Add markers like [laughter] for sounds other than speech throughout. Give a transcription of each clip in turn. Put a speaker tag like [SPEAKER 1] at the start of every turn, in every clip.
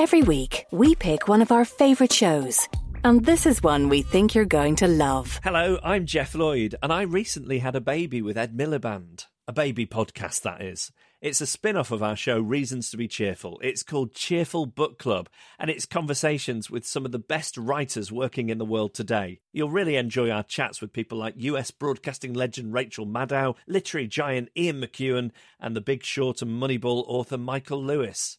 [SPEAKER 1] Every week, we pick one of our favourite shows. And this is one we think you're going to love.
[SPEAKER 2] Hello, I'm Geoff Lloyd, and I recently had a baby with Ed Miliband. A baby podcast, that is. It's a spin off of our show, Reasons to Be Cheerful. It's called Cheerful Book Club, and it's conversations with some of the best writers working in the world today. You'll really enjoy our chats with people like US broadcasting legend Rachel Maddow, literary giant Ian McEwan, and the Big Short and Moneyball author Michael Lewis.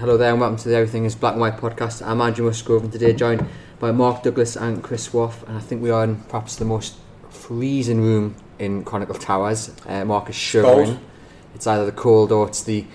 [SPEAKER 3] Hello there and welcome to the Everything is Black and White podcast. I'm Andrew Musgrove and today joined by Mark Douglas and Chris Swaff and I think we are in perhaps the most freezing room in Chronicle Towers. Uh, Mark is shivering.
[SPEAKER 4] Cold.
[SPEAKER 3] It's either the cold or it's the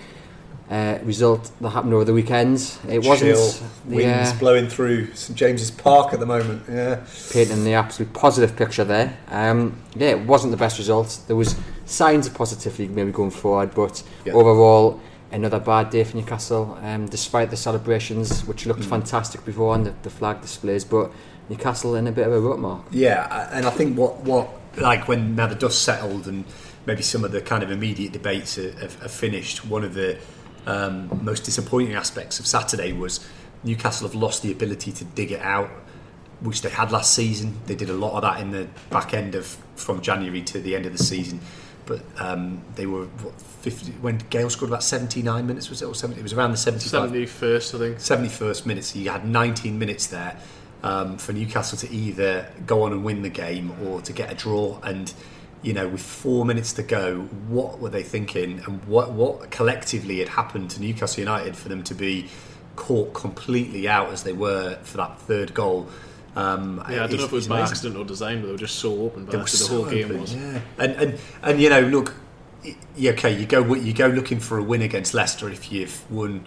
[SPEAKER 3] uh, result that happened over the weekends. It wasn't
[SPEAKER 4] Chill,
[SPEAKER 3] the
[SPEAKER 4] winds
[SPEAKER 3] uh,
[SPEAKER 4] blowing through St James's Park at the moment. Yeah,
[SPEAKER 3] painting the absolute positive picture there. Um, yeah, it wasn't the best result. There was signs of positivity maybe going forward, but
[SPEAKER 4] Yeah.
[SPEAKER 3] overall another bad day for Newcastle. Um, despite the celebrations, which looked
[SPEAKER 4] Mm.
[SPEAKER 3] fantastic before and the, the flag displays, but Newcastle in a bit of a rut mark.
[SPEAKER 4] yeah, and I think what what like when now the dust settled and maybe some of the kind of immediate debates are, have, have finished. One of the um, most disappointing aspects of Saturday was Newcastle have lost the ability to dig it out, which they had last season. They did a lot of that in the back end of from January to the end of the season. But um, they were what, 50, when Gayle scored about 79 minutes was it or 70? It was around the 75
[SPEAKER 5] 71st, I think.
[SPEAKER 4] 71st minute, so you had 19 minutes there um, for Newcastle to either go on and win the game or to get a draw. And you know, with four minutes to go, what were they thinking, and what what collectively had happened to Newcastle United for them to be caught completely out as they were for that third goal? Um,
[SPEAKER 5] Yeah, I don't know if it was by
[SPEAKER 4] amazing.
[SPEAKER 5] accident or design, but they were just so open. But actually, the
[SPEAKER 4] so
[SPEAKER 5] whole game
[SPEAKER 4] open,
[SPEAKER 5] was.
[SPEAKER 4] Yeah. And, and and you know, look, yeah, okay, you go you go looking for a win against Leicester if you've won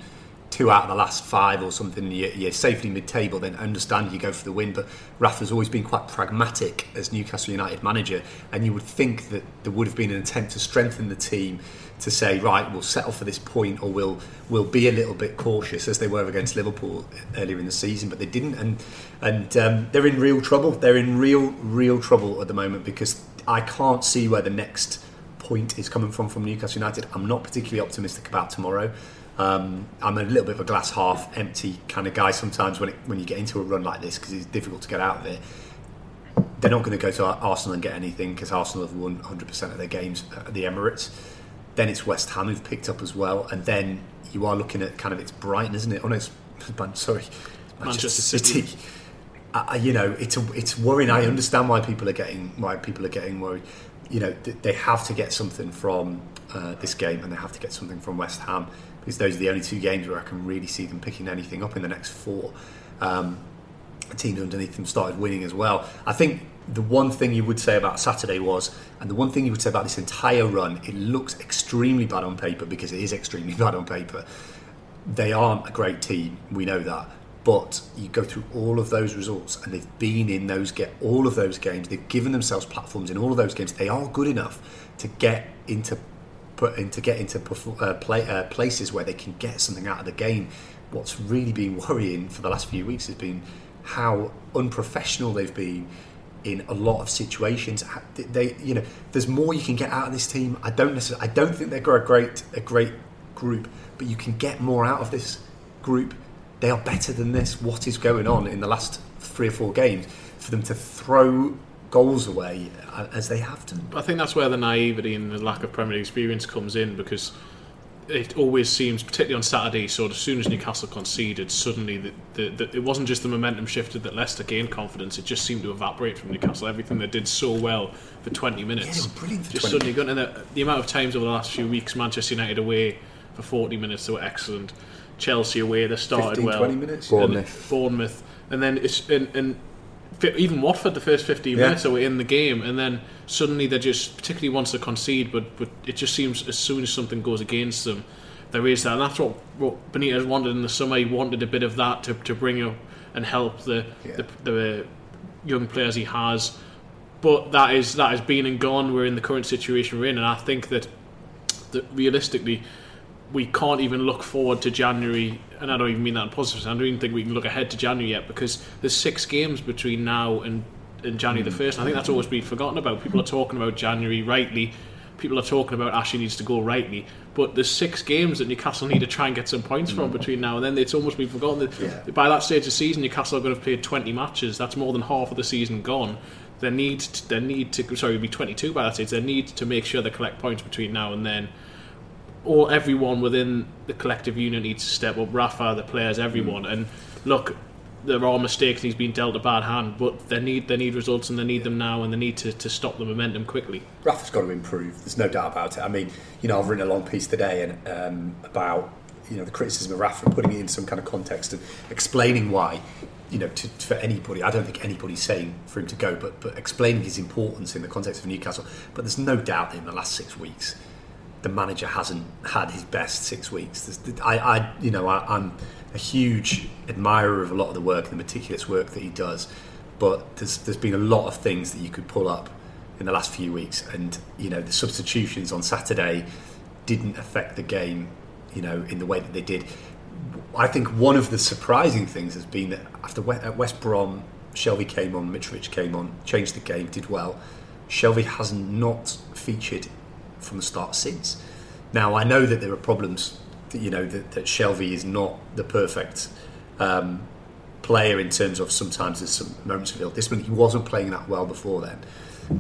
[SPEAKER 4] two out of the last five or something. You're, you're safely mid-table. Then understand you go for the win. But Rafa's always been quite pragmatic as Newcastle United manager, and you would think that there would have been an attempt to strengthen the team. To say right, we'll settle for this point, or we'll we'll be a little bit cautious as they were against Liverpool earlier in the season, but they didn't, and and um, they're in real trouble. They're in real real trouble at the moment because I can't see where the next point is coming from from Newcastle United. I'm not particularly optimistic about tomorrow. Um, I'm a little bit of a glass half empty kind of guy sometimes when it, when you get into a run like this because it's difficult to get out of it. They're not going to go to Arsenal and get anything because Arsenal have won 100% of their games at the Emirates. Then it's West Ham who've picked up as well, and then you are looking at kind of it's Brighton, isn't it? Oh no, it's sorry, Manchester,
[SPEAKER 5] Manchester
[SPEAKER 4] City.
[SPEAKER 5] City.
[SPEAKER 4] I, [laughs] I- you know, it's a, it's worrying. I understand why people are getting why people are getting worried. You know, th- they have to get something from uh, this game, and they have to get something from West Ham because those are the only two games where I can really see them picking anything up in the next four. Um, the team underneath them started winning as well. I think the one thing you would say about Saturday was, and the one thing you would say about this entire run, it looks extremely bad on paper because it is extremely [laughs] bad on paper. They aren't a great team, we know that. But you go through all of those results, and they've been in those get all of those games. They've given themselves platforms in all of those games. They are good enough to get into put in to get into uh, play, uh, places where they can get something out of the game. What's really been [laughs] worrying for the last few weeks has been how unprofessional they've been in a lot of situations. They, you know, there's more you can get out of this team. I don't necessarily, I don't think they're a great, a great group, but you can get more out of this group. They are better than this. What is going on in the last three or four games for them to throw goals away uh, as they have done?
[SPEAKER 5] I think that's where the naivety and the lack of Premier League experience comes in because it always seems, particularly on Saturday, so as soon as Newcastle conceded, suddenly the, the, the, it wasn't just the momentum shifted that Leicester gained confidence, it just seemed to evaporate from Newcastle. Everything they did so well for 20 minutes.
[SPEAKER 4] Yeah, brilliant for
[SPEAKER 5] just
[SPEAKER 4] 20
[SPEAKER 5] suddenly gone. And the, the amount of times over the last few weeks, Manchester United away for 40 minutes, they were excellent. Chelsea away, they started
[SPEAKER 4] 15,
[SPEAKER 5] well.
[SPEAKER 4] 20 minutes.
[SPEAKER 5] And
[SPEAKER 3] Bournemouth.
[SPEAKER 5] Bournemouth. And then it's. And, and even Watford, the first 15
[SPEAKER 4] Yeah.
[SPEAKER 5] minutes, they were in the game, and then suddenly they just, particularly once they concede, but, but it just seems as soon as something goes against them, there is that. And that's what, what Benitez wanted in the summer. He wanted a bit of that to, to bring up and help the,
[SPEAKER 4] Yeah.
[SPEAKER 5] the, the young players he has. But that is that has been and gone. We're in the current situation we're in, and I think that, that realistically, we can't even look forward to January, and I don't even mean that in positive. sense. I don't even think we can look ahead to January yet because there's six games between now and, and January the hmm. first. I think that's always been forgotten about. People are talking about January rightly. People are talking about Ashley needs to go rightly, but there's six games that Newcastle need to try and get some points from hmm. between now and then. It's almost been forgotten that
[SPEAKER 4] Yeah.
[SPEAKER 5] by that stage of the season, Newcastle are going to have played 20 matches. That's more than half of the season gone. They need, to, they need to. Sorry, be 22 by that stage. They need to make sure they collect points between now and then all everyone within the collective unit needs to step up. Rafa, the players, everyone. Hmm. And look, there are mistakes. He's been dealt a bad hand, but they need they need results and they need them now, and they need to, to stop the momentum quickly.
[SPEAKER 4] Rafa's got to improve. There's no doubt about it. I mean, you know, I've written a long piece today and um, about you know the criticism of Rafa, putting it in some kind of context and explaining why. You know, to, for anybody, I don't think anybody's saying for him to go, but but explaining his importance in the context of Newcastle. But there's no doubt in the last six weeks, the manager hasn't had his best six weeks. There's, I, I, you know, I, I'm a huge admirer of a lot of the work the meticulous work that he does, but there's there's been a lot of things that you could pull up in the last few weeks, and you know the substitutions on Saturday didn't affect the game, you know, in the way that they did. I think one of the surprising things has been that after West Brom, Shelvey came on, Mitrovic came on, changed the game, did well. Shelvey has not featured from the start since. Now I know that there are problems, you know, that, that Shelvey is not the perfect um, player in terms of sometimes there's some moments of ill discipline. He wasn't playing that well before then.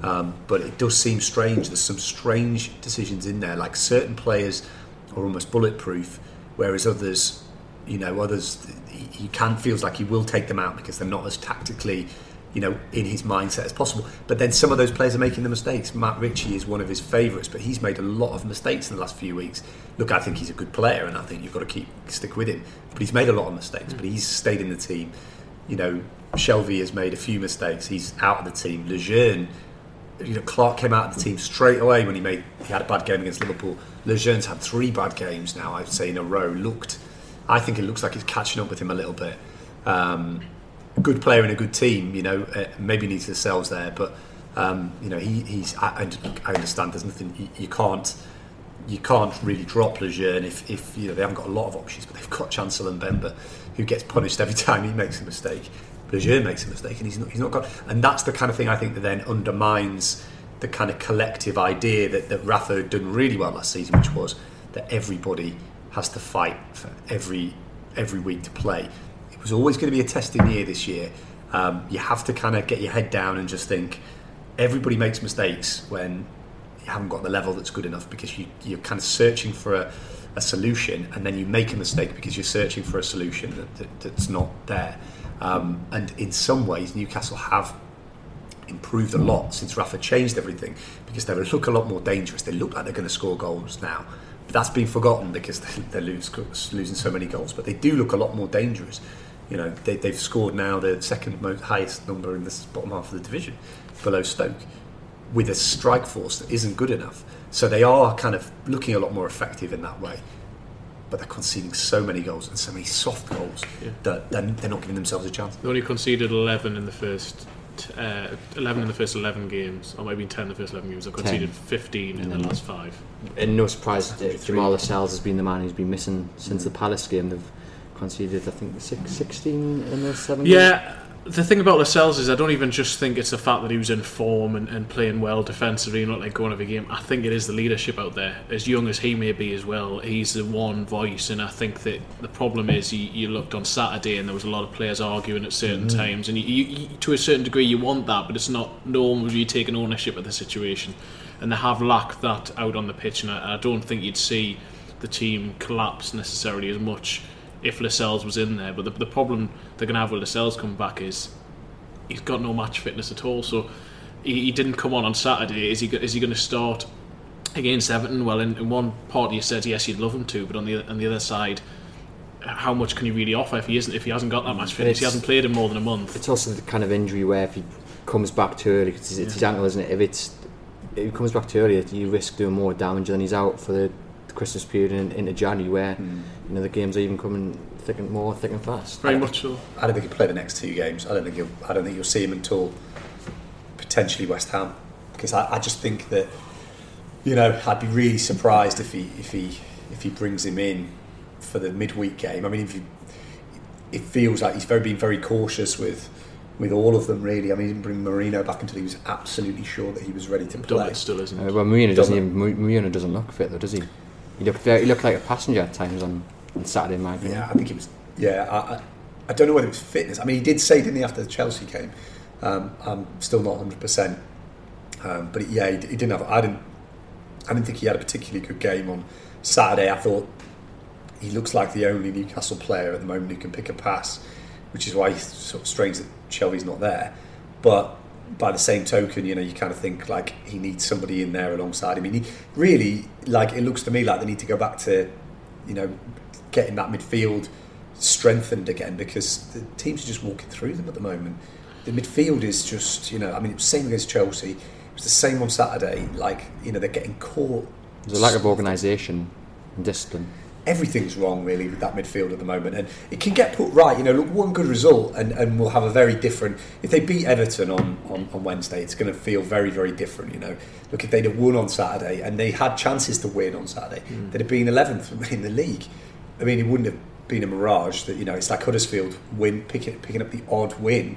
[SPEAKER 4] Um, but it does seem strange. There's some strange decisions in there. Like certain players are almost bulletproof, whereas others, you know, others he, he can feels like he will take them out because they're not as tactically, you know, in his mindset as possible. But then some of those players are making the mistakes. Matt Ritchie is one of his favourites, but he's made a lot of mistakes in the last few weeks. Look, I think he's a good player, and I think you've got to keep stick with him. But he's made a lot of mistakes. But he's stayed in the team. You know, Shelvey has made a few mistakes. He's out of the team. Lejeune you know, Clark came out of the team straight away when he made he had a bad game against Liverpool. Lejeune's had three bad games now, I'd say in a row. Looked, I think it looks like he's catching up with him a little bit. Um, good player in a good team, you know, uh, maybe needs Lascelles there, but um, you know, he, he's. I, I understand there's nothing you, you can't. You can't really drop Lejeune if, if you know they haven't got a lot of options, but they've got Chancellor and Bemba, who gets punished every [laughs] time he makes a mistake. Lejeune makes a mistake, and he's not, he's not got. And that's the kind of thing I think that then undermines the kind of collective idea that, that Rafa had done really well last season, which was that everybody has to fight for every every week to play. It was always going to be a testing year this year. Um, you have to kind of get your head down and just think everybody makes mistakes when you haven't got the level that's good enough because you, you're kind of searching for a, a solution and then you make a mistake because you're searching for a solution that, that, that's not there. Um, and in some ways, Newcastle have improved a lot since Rafa changed everything because they look a lot more dangerous. They look like they're going to score goals now. But that's been forgotten because they- [laughs] they're lose, losing so many goals. But they do look a lot more dangerous. You know, they, they've scored now the second most highest number in the bottom half of the division, below Stoke, with a strike force that isn't good enough. So they are kind of looking a lot more effective in that way. But they're conceding so many goals and so many soft goals
[SPEAKER 5] Yeah.
[SPEAKER 4] that they're, they're not giving themselves a chance.
[SPEAKER 5] They only conceded 11 in the first. Uh, 11 in the first 11 games, or maybe 10 in the first 11 games. They've conceded 15 in the last five.
[SPEAKER 3] And no surprise, uh, Jamal Lascelles has been the man who's been missing since the Palace game. They've conceded, I think, six, 16 in the seven. games.
[SPEAKER 5] Yeah, the thing about Lascelles is I don't even just think it's the fact that he was in form and, and playing well defensively and not like going every game. I think it is the leadership out there. As young as he may be as well, he's the one voice, and I think that the problem is you, you looked on Saturday and there was a lot of players arguing at certain mm-hmm. times, and you, you, to a certain degree you want that, but it's not normal you taking ownership of the situation, and they have lacked that out on the pitch, and I, I don't think you'd see the team collapse necessarily as much if Lascelles was in there. But the, the problem they're going to have with Lascelles coming back is he's got no match fitness at all. So he, he didn't come on on Saturday. Is he is he going to start against Everton? Well, in, in one part you said yes, you'd love him to, but on the on the other side, how much can you really offer if he isn't if he hasn't got that match fitness? He hasn't played in more than a month.
[SPEAKER 3] It's also the kind of injury where if he comes back too early, because it's his ankle, isn't it? If it's if he comes back too early, you risk doing more damage, than he's out for the Christmas period and into January, where you know the games are even coming thick and more thick and fast.
[SPEAKER 5] Very much so.
[SPEAKER 4] I don't think he'll play the next two games. I don't think you'll. I don't think you'll see him until potentially West Ham, because I, I just think that you know I'd be really surprised if he if he if he brings him in for the midweek game. I mean, if you, it feels like he's very been very cautious with with all of them. Really, I mean, he didn't bring Merino back until he was absolutely sure that he was ready to play.
[SPEAKER 5] Dublin still isn't.
[SPEAKER 3] Uh, well, Merino doesn't
[SPEAKER 4] Doesn't-
[SPEAKER 3] even Merino doesn't look fit though, does he? He looked very, he looked like a passenger at times on, on Saturday, opinion.
[SPEAKER 4] Yeah, I think he was. Yeah, I, I, don't know whether it was fitness. I mean, he did say, didn't he, after the Chelsea game? Um, I'm still not 100. percent um, But yeah, he, he didn't have. I didn't. I didn't think he had a particularly good game on Saturday. I thought he looks like the only Newcastle player at the moment who can pick a pass, which is why it's sort of strange that Shelvey's not there. But by the same token, you know, you kind of think like he needs somebody in there alongside him. I mean, really, like it looks to me like they need to go back to, you know, getting that midfield strengthened again because the teams are just walking through them at the moment. The midfield is just, you know, I mean, it was the same against Chelsea. It was the same on Saturday. Like, you know, they're getting caught.
[SPEAKER 3] There's a lack of organisation and discipline.
[SPEAKER 4] Everything's wrong really with that midfield at the moment, and it can get put right. You know, look, one good result, and, and we'll have a very different. If they beat Everton on, on, on Wednesday, it's going to feel very very different. You know, look if they'd have won on Saturday, and they had chances to win on Saturday, hmm. they'd have been eleventh [laughs] in the league. I mean, it wouldn't have been a mirage. That you know, it's like Huddersfield win picking picking up the odd win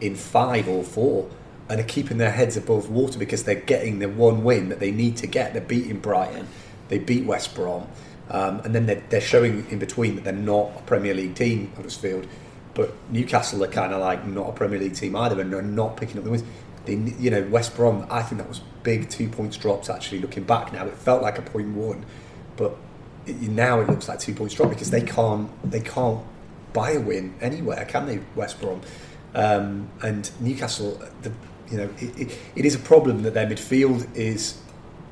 [SPEAKER 4] in five or four, and are keeping their heads above water because they're getting the one win that they need to get. They're beating Brighton, they beat West Brom, um, and then they're, they're showing in between that they're not a Premier League team, Huddersfield. But Newcastle are kind of like not a Premier League team either, and they're not picking up the wins. They, you know, West Brom. I think that was big two points drops. Actually, looking back now, it felt like a point one, but it, now it looks like two points drop because they can't they can't buy a win anywhere, can they? West Brom um, and Newcastle. The, you know, it, it, it is a problem that their midfield is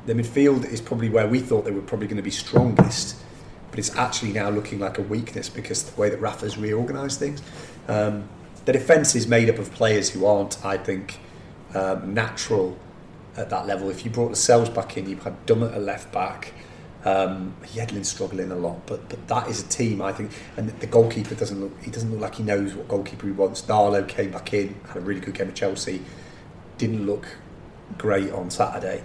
[SPEAKER 4] their midfield is probably where we thought they were probably going to be strongest, but it's actually now looking like a weakness because the way that Rafa's reorganised things. Um, the defence is made up of players who aren't, I think, um, natural at that level. If you brought Lascelles back in, you had Dummett at left back. Um, Yedlin's struggling a lot, but but that is a team I think, and the goalkeeper doesn't look. He doesn't look like he knows what goalkeeper he wants. Darlow came back in, had a really good game at Chelsea, didn't look great on Saturday.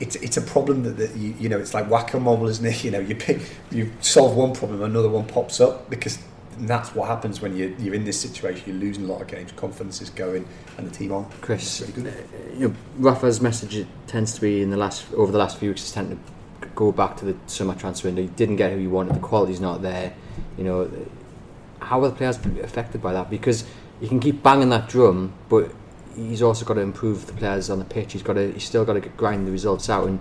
[SPEAKER 4] It's it's a problem that, that you you know it's like whack a mole, isn't it? [laughs] You know you pick you solve one problem, another one pops up because that's what happens when you're you're in this situation. You're losing a lot of games, confidence is going, and the team aren't
[SPEAKER 3] Chris,
[SPEAKER 4] necessarily good.
[SPEAKER 3] Uh, you know, Rafa's message tends to be in the last over the last few weeks. Is tend to go back to the summer transfer window. He didn't get who he wanted. The quality's not there. You know, how are the players affected by that? Because you can keep banging that drum, but he's also got to improve the players on the pitch. He's got to. He's still got to grind the results out, and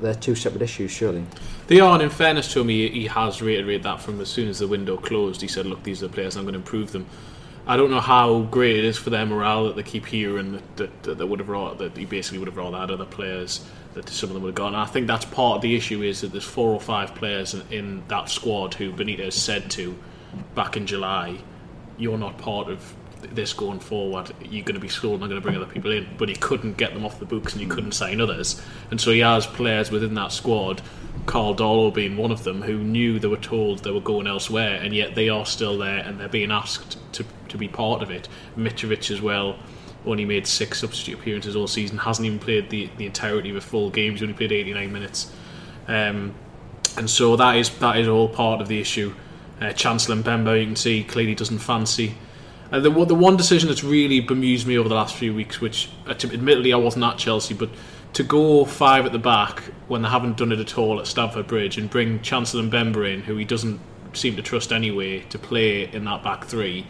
[SPEAKER 3] they're two separate issues, surely.
[SPEAKER 5] They are, and in fairness to him, he, he has reiterated that from as soon as the window closed. He said, "Look, these are the players. I'm going to improve them." I don't know how great it is for their morale that they keep hearing that that, that they would have brought that he basically would have brought out other players that some of them would have gone. I think that's part of the issue is that there's four or five players in, in that squad who Benitez said to back in July, "You're not part of." This going forward, you're going to be slow and I'm going to bring other people in, but he couldn't get them off the books and he couldn't sign others, and so he has players within that squad Karl Darlow being one of them, who knew they were told they were going elsewhere, and yet they are still there and they're being asked to, to be part of it. Mitrovic as well only made six substitute appearances all season, hasn't even played the, the entirety of a full game, he's only played 89 minutes. Um, and so that is that is all part of the issue. Uh, Chancel Mbemba, you can see, clearly doesn't fancy. Uh, the, the one decision that's really bemused me over the last few weeks, which uh, admittedly I wasn't at Chelsea, but to go five at the back when they haven't done it at all at Stamford Bridge and bring Chancel Mbemba in, who he doesn't seem to trust anyway, to play in that back three,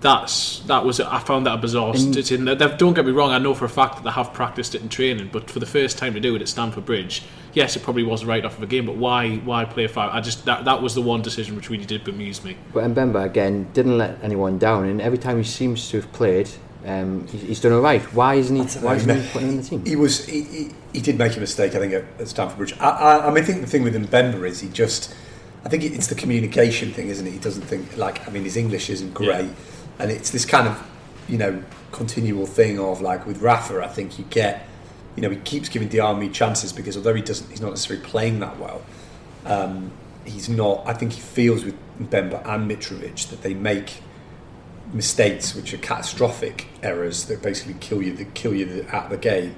[SPEAKER 5] that's that was I found that a bizarre.
[SPEAKER 3] And-
[SPEAKER 5] in, don't get me wrong. I know for a fact that they have practiced it in training, but for the first time to do it at Stamford Bridge, yes, it probably was right off of a game. But why why play a five? I just that that was the one decision which really did bemuse me.
[SPEAKER 3] But Mbemba again didn't let anyone down, and every time he seems to have played, um, he's, he's done all right. Why isn't he? Why isn't he putting him in the team?
[SPEAKER 4] He was he, he, he did make a mistake, I think, at, at Stamford Bridge. I, I, I mean, I think the thing with Mbemba is he just, I think it's the communication thing, isn't it? He doesn't think like, I mean, his English isn't great, and it's this kind of, you know, continual thing of like with Rafa. I think you get, you know, he keeps giving Diamé chances because although he doesn't, he's not necessarily playing that well. Um, he's not. I think he feels with Bemba and Mitrovic that they make mistakes which are catastrophic errors that basically kill you, that kill you at the game.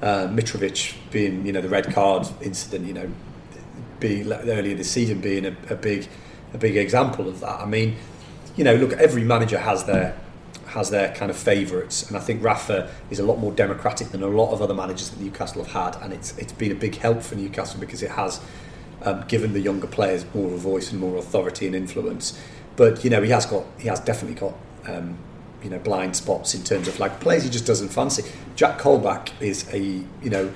[SPEAKER 4] Uh, Mitrovic being, you know, the red card incident, you know, being earlier this season being a, a big, a big example of that. I mean, you know, look, every manager has their has their kind of favourites, and I think Rafa is a lot more democratic than a lot of other managers that Newcastle have had, and it's it's been a big help for Newcastle because it has um, given the younger players more of a voice and more authority and influence. But you know, he has got he has definitely got um, you know blind spots in terms of like players he just doesn't fancy. Jack Colback is a you know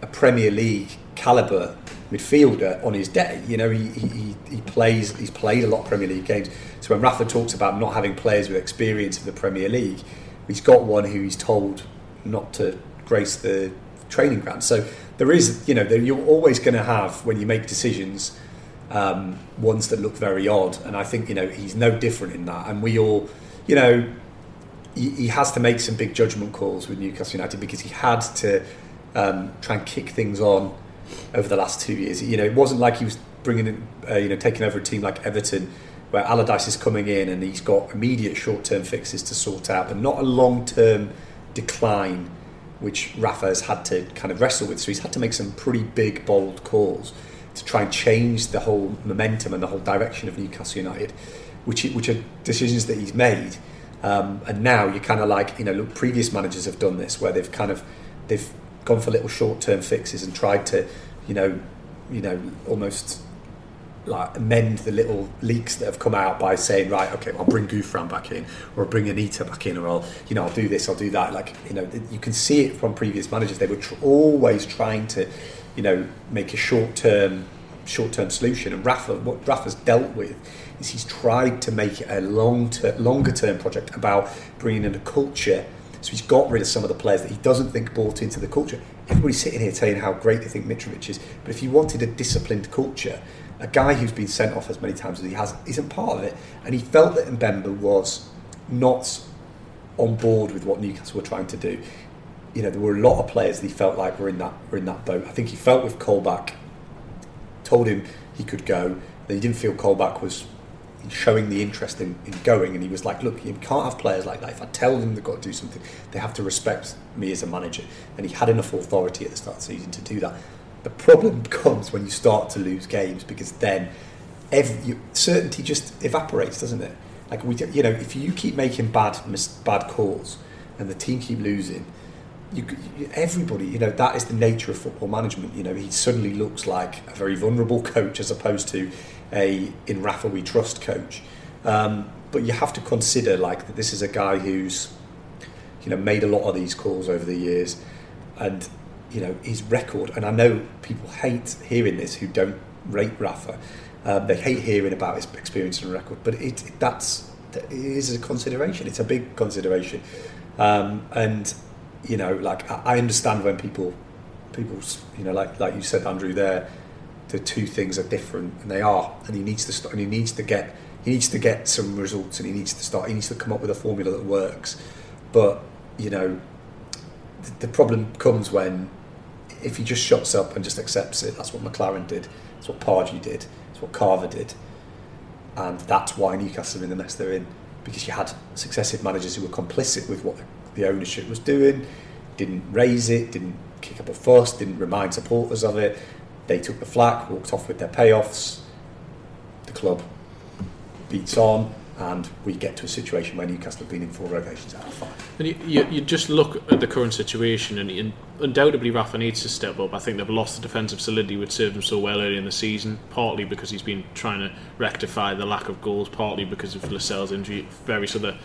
[SPEAKER 4] a Premier League caliber midfielder on his day. You know, he, he, he plays he's played a lot of Premier League games. So when Rafa talks about not having players with experience of the Premier League, he's got one who he's told not to grace the training ground. So there is, you know, there, you're always going to have when you make decisions um, ones that look very odd, and I think you know he's no different in that. And we all, you know, he, he has to make some big judgment calls with Newcastle United because he had to um, try and kick things on over the last two years. You know, it wasn't like he was bringing in, uh, you know, taking over a team like Everton, where Allardyce is coming in and he's got immediate short-term fixes to sort out, but not a long-term decline, which Rafa has had to kind of wrestle with. So he's had to make some pretty big, bold calls to try and change the whole momentum and the whole direction of Newcastle United, which which are decisions that he's made. Um, and now you're kind of like, you know, look, previous managers have done this where they've kind of they've gone for little short-term fixes and tried to, you know, you know, almost like amend the little leaks that have come out by saying, right, okay, I'll bring Gouffran back in, or I'll bring Anita back in, or I'll, you know, I'll do this, I'll do that. Like, you know, you can see it from previous managers. They were tr- always trying to, you know, make a short-term, short-term solution. And Rafa, what Rafa's dealt with is he's tried to make it a long-term, longer-term project about bringing in a culture. So he's got rid of some of the players that he doesn't think bought into the culture. Everybody's sitting here telling how great they think Mitrovic is, but if you wanted a disciplined culture, a guy who's been sent off as many times as he has isn't part of it. And he felt that Mbemba was not on board with what Newcastle were trying to do. You know, there were a lot of players that he felt like were in that were in that boat. I think he felt with Colback, told him he could go. That he didn't feel Colback was showing the interest in, in going, and he was like, "Look, you can't have players like that. If I tell them they've got to do something, they have to respect me as a manager." And he had enough authority at the start of the season to do that. The problem [laughs] comes when you start to lose games because then every, certainty just evaporates, doesn't it? Like we, you know, if you keep making bad bad calls and the team keep losing, you, everybody, you know, that is the nature of football management. You know, he suddenly looks like a very vulnerable [laughs] coach as opposed to a in Rafa we trust coach. Um, but you have to consider like that this is a guy who's, you know, made a lot of these calls over the years, and you know his record. And I know people hate hearing this who don't rate Rafa. Um, they hate hearing about his experience and record, but it, it that's it is a consideration. It's a big consideration, um, and you know, like I, I understand when people, people, you know, like like you said, Andrew, there, the two things are different, and they are, and he needs to start, and he needs to get, he needs to get some results, and he needs to start, he needs to come up with a formula that works, but you know, the, the problem comes when if he just shuts up and just accepts it. That's what McClaren did. That's what Pardew did. That's what Carver did. And that's why Newcastle are in the mess they're in. Because you had successive managers who were complicit with what the ownership was doing, didn't raise it, didn't kick up a fuss, didn't remind supporters of it. They took the flak, walked off with their payoffs. The club beats on, and we get to a situation where Newcastle have been in four relegations out of five.
[SPEAKER 5] And you, you, you just look at the current situation, and, undoubtedly Rafa needs to step up. I think they've lost the defensive solidity which served him so well early in the season, partly because he's been trying to rectify the lack of goals, partly because of Lascelles' injury, various other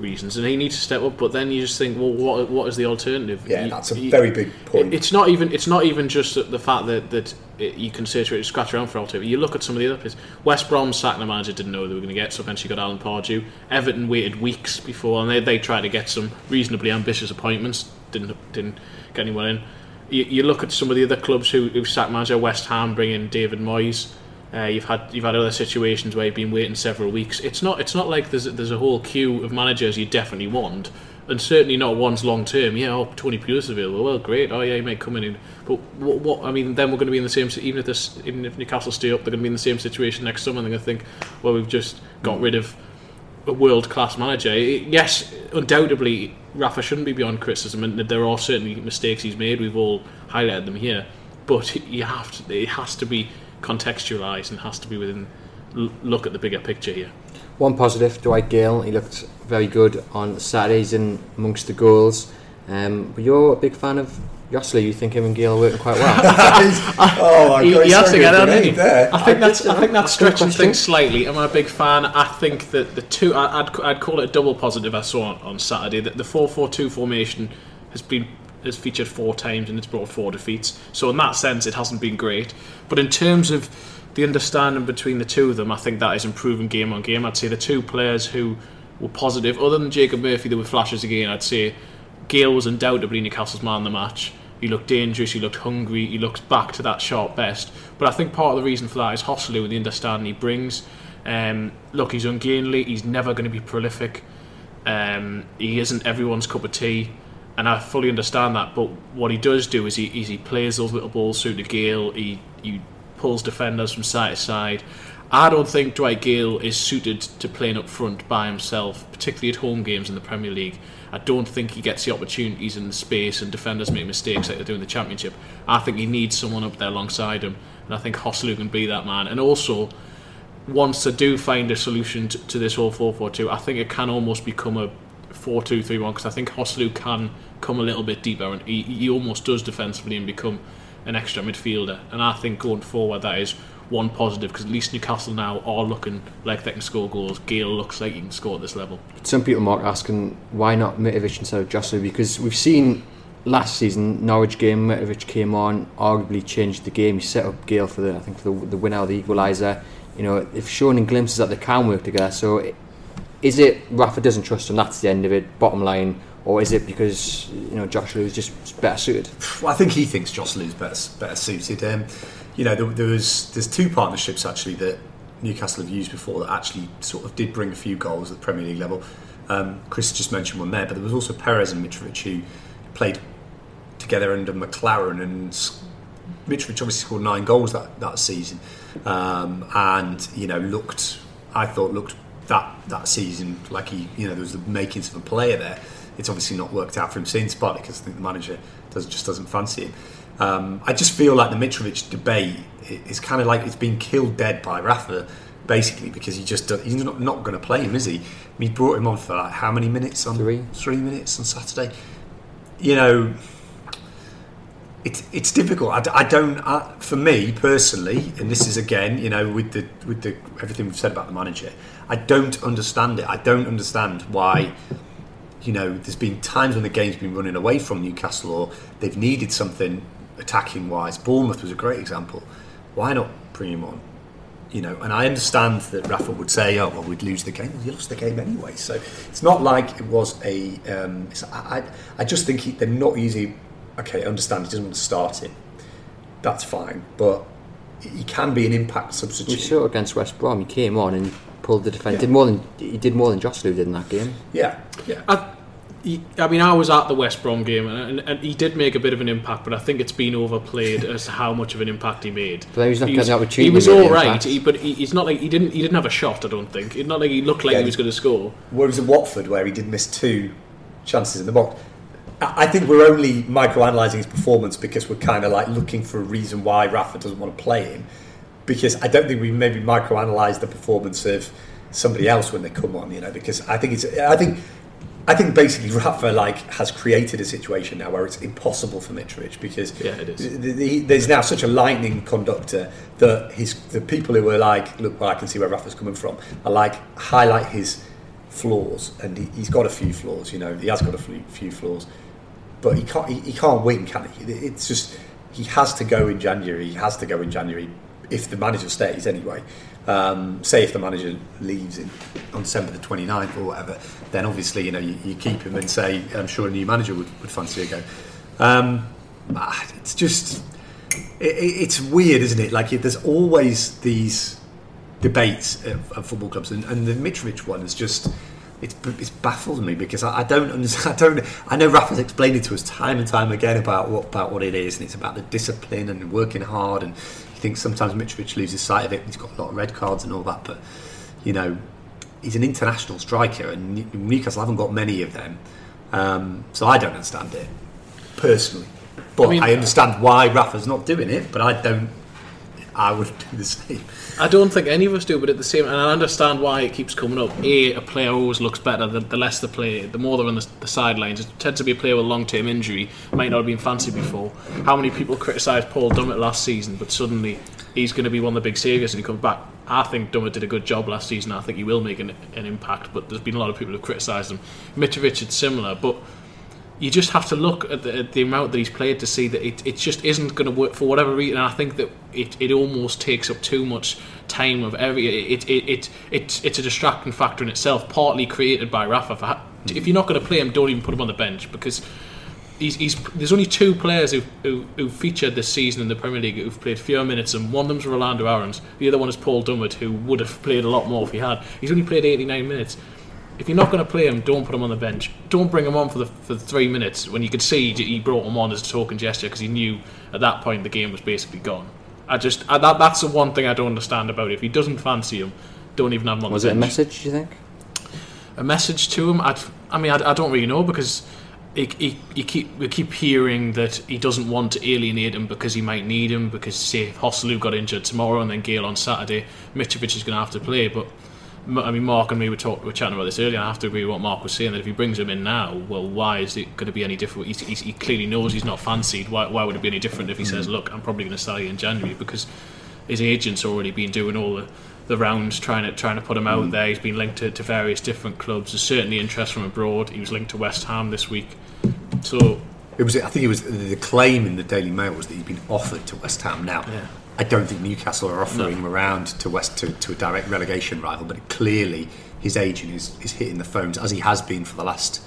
[SPEAKER 5] reasons, and he needs to step up. But then you just think, well, what what is the alternative?
[SPEAKER 4] Yeah,
[SPEAKER 5] You-
[SPEAKER 4] that's a
[SPEAKER 5] you-
[SPEAKER 4] very big point.
[SPEAKER 5] It's not even it's not even just the fact that that it, you can say to it, scratch around for alternative. You look at some of the other players. West Brom sacked the manager, didn't know they were going to get, so eventually got Alan Pardew. Everton waited weeks before, and they they tried to get some reasonably ambitious appointments, didn't didn't get anyone in. You, you look at some of the other clubs who who sacked manager. West Ham bringing David Moyes. Uh, you've had you've had other situations where you've been waiting several weeks. It's not it's not like there's there's a whole queue of managers you definitely want, and certainly not ones long term. Yeah, oh, Tony Pulis is available. Well, great. Oh yeah, he might come in. But what, what I mean, then we're going to be in the same. Even if this, even if Newcastle stay up, they're going to be in the same situation next summer. They're going to think, well, we've just got rid of a world class manager. Yes, undoubtedly, Rafa shouldn't be beyond criticism, and there are certainly mistakes he's made. We've all highlighted them here, but you have to. It has to be contextualised and has to be within. Look at the bigger picture here.
[SPEAKER 3] One positive, Dwight Gayle. He looked very good on Saturdays in amongst the goals. Um, but you're a big fan of Joselu. You think him and Gayle are working quite well. [laughs]
[SPEAKER 4] oh my
[SPEAKER 5] He,
[SPEAKER 4] god,
[SPEAKER 5] he
[SPEAKER 4] he's
[SPEAKER 5] has to get out,
[SPEAKER 4] grenade
[SPEAKER 5] didn't he?
[SPEAKER 4] there.
[SPEAKER 5] I think
[SPEAKER 3] I
[SPEAKER 5] that's I think that's
[SPEAKER 3] that's a good
[SPEAKER 5] stretching things slightly. Am I a big fan? I think that the two I- I'd I'd call it a double positive. I saw on, on Saturday that the four four two formation has been has featured four times and it's brought four defeats. So in that sense, it hasn't been great. But in terms of the understanding between the two of them, I think that is improving game on game. I'd say the two players who were positive, other than Jacob Murphy, there were flashes again. I'd say Gayle was undoubtedly Newcastle's man of the match. He looked dangerous, he looked hungry, he looked back to that sharp best. But I think part of the reason for that is Joselu and the understanding he brings. Um, look, he's ungainly, he's never going to be prolific. Um, he isn't everyone's cup of tea, and I fully understand that. But what he does do is he, is he plays those little balls through to Gayle, he, he pulls defenders from side to side. I don't think Dwight Gayle is suited to playing up front by himself, particularly at home games in the Premier League. I don't think he gets the opportunities in the space and defenders make mistakes like they do in the Championship. I think he needs someone up there alongside him, and I think Joselu can be that man. And also, once they do find a solution to, to this whole 4-4-2, I think it can almost become a 4-2-3-1 because I think Joselu can come a little bit deeper and he, he almost does defensively and become an extra midfielder. And I think going forward that is one positive because at least Newcastle now are looking like they can score goals. Gayle looks like he can score at this level.
[SPEAKER 3] Some people mark asking why not Mitrovic instead of Joselu because we've seen last season Norwich game Mitrovic came on arguably changed the game he set up Gayle for the I think for the, the winner the equaliser you know they've shown in glimpses that they can work together so is it Rafa doesn't trust him that's the end of it bottom line or is it because you know Joshua is just better suited
[SPEAKER 4] Well, I think he thinks Joselu's better better suited. Um, you know, there, there was there's two partnerships actually that Newcastle have used before that actually sort of did bring a few goals at the Premier League level. Um, Chris just mentioned one there, but there was also Perez and Mitrovic who played together under McClaren, and Mitrovic obviously scored nine goals that that season, um, and you know looked I thought looked that that season like he you know there was the makings of a player there. It's obviously not worked out for him since, partly because I think the manager does just doesn't fancy him. Um, I just feel like the Mitrovic debate is kind of like it's been killed dead by Rafa, basically because he just do- he's not, not going to play him, is he? I mean, he brought him on for like how many minutes on
[SPEAKER 3] Three.
[SPEAKER 4] three minutes on Saturday. You know, it's it's difficult. I don't. I, for me personally, and this is again, you know, with the with the everything we've said about the manager, I don't understand it. I don't understand why. You know, there's been times when the game's been running away from Newcastle, or they've needed something attacking wise. Bournemouth was a great example. Why not bring him on? You know, and I understand that Rafa would say, "Oh, well, we'd lose the game." Well, you lost the game anyway, so it's not like it was a. Um, it's, I, I, just think he, they're not easy. Okay, I understand he doesn't want to start it. That's fine, but he can be an impact
[SPEAKER 3] we
[SPEAKER 4] substitute.
[SPEAKER 3] saw against West Brom he came on and pulled the defence
[SPEAKER 4] Yeah.
[SPEAKER 3] did more than he did more than Joselu did in that game
[SPEAKER 4] Yeah, yeah.
[SPEAKER 5] I, he- I mean, I was at the West Brom game, and, and, and he did make a bit of an impact, but I think it's been overplayed as to how much of an impact he made.
[SPEAKER 3] But he was not getting the opportunity
[SPEAKER 5] He was
[SPEAKER 3] to make
[SPEAKER 5] all
[SPEAKER 3] the
[SPEAKER 5] right,
[SPEAKER 3] impact.
[SPEAKER 5] he, but he, he's not like he didn't. He didn't have a shot. I don't think. It's not like he looked like
[SPEAKER 4] Yeah.
[SPEAKER 5] he was going to score.
[SPEAKER 4] Whereas at Watford, where he did miss two chances in the box. I I think we're only micro-analysing his performance because we're kind of like looking for a reason why Rafa doesn't want to play him. Because I don't think we maybe micro-analysed the performance of somebody else when they come on. You know, because I think it's I think. I think basically Rafa like has created a situation now where it's impossible for Mitrovic because
[SPEAKER 5] Yeah, it is.
[SPEAKER 4] the- the- there's now such a lightning conductor that his the people who are like look well I can see where Rafa's coming from are like highlight his flaws and he, he's got a few flaws you know he has got a few, few flaws but he can't he, he can't win can he it's just he has to go in January he has to go in January if the manager stays anyway um, say if the manager leaves in, on December the 29th or whatever then obviously you know you, you keep him and say I'm sure a new manager would, would fancy a go um, ah, it's just it, it- it's weird isn't it like there's always these debates at, at football clubs, and, and the Mitrovic one is just it's it's baffled me because I, I don't understand. [laughs] I don't. I know Rafa's explained it to us time and time again about what about what it is, and it's about the discipline and working hard. And he thinks sometimes Mitrovic loses sight of it. He's got a lot of red cards and all that, but you know he's an international striker, and Newcastle haven't got many of them. Um, so I don't understand it personally, but I,
[SPEAKER 5] mean-
[SPEAKER 4] understand why Rafa's not doing it. But I don't. I would do the same.
[SPEAKER 5] I don't think any of us do, but at the same, and I understand why it keeps coming up. A, a player always looks better the, the less they play, the more they're on the, the sidelines. It tends to be a player with long-term injury, might not have been fancied before. How many people criticised Paul Dummett last season, but suddenly he's going to be one of the big saviours and he comes back. I think Dummett did a good job last season. I think he will make an, an impact, but there's been a lot of people who've criticised him. Mitrovic, it's similar, but you just have to look at the, at the amount that he's played to see that it, it just isn't going to work for whatever reason. And I think that it, it almost takes up too much time of every. It, it, it, it, it's a distracting factor in itself, partly created by Rafa. For, mm. if you're not going to play him, don't even put him on the bench because. He's, he's, there's only two players who, who, who featured this season in the Premier League who've played fewer minutes, and one of them's Rolando Aarons. The other one is Paul Dummett, who would have played a lot more if he had. He's only played 89 minutes if you're not going to play him, don't put him on the bench. Don't bring him on for the for the three minutes when you could see he brought him on as a token gesture because he knew at that point the game was basically gone. I just I, that that's the one thing I don't understand about it. If he doesn't fancy him, don't even have him on
[SPEAKER 3] Was
[SPEAKER 5] the
[SPEAKER 3] it a
[SPEAKER 5] bench.
[SPEAKER 3] message? Do you think?
[SPEAKER 5] a message to him. I'd, I mean, I, I don't really know because he, he, he keep we keep hearing that he doesn't want to alienate him because he might need him because say if Joselu got injured tomorrow and then Gayle on Saturday, Mitrovic is going to have to play. But I mean, Mark and me were, talk, were chatting about this earlier. and I have to agree with what Mark was saying that if he brings him in now, well, why is it going to be any different? He's, he's, he clearly knows he's not fancied. Why, why would it be any different if he says, mm. "Look, I'm probably going to sell you in January"? Because his agent's already been doing all the, the rounds trying to trying to put him out mm. there. He's been linked to, to various different clubs. There's certainly interest from abroad. He was linked to West Ham this week. So
[SPEAKER 4] It was. I think it was the claim in the Daily Mail was that he'd been offered to West Ham. Now,
[SPEAKER 5] Yeah.
[SPEAKER 4] I don't think Newcastle are offering him around to West to, to a direct relegation rival, but clearly his agent is, is hitting the phones as he has been for the last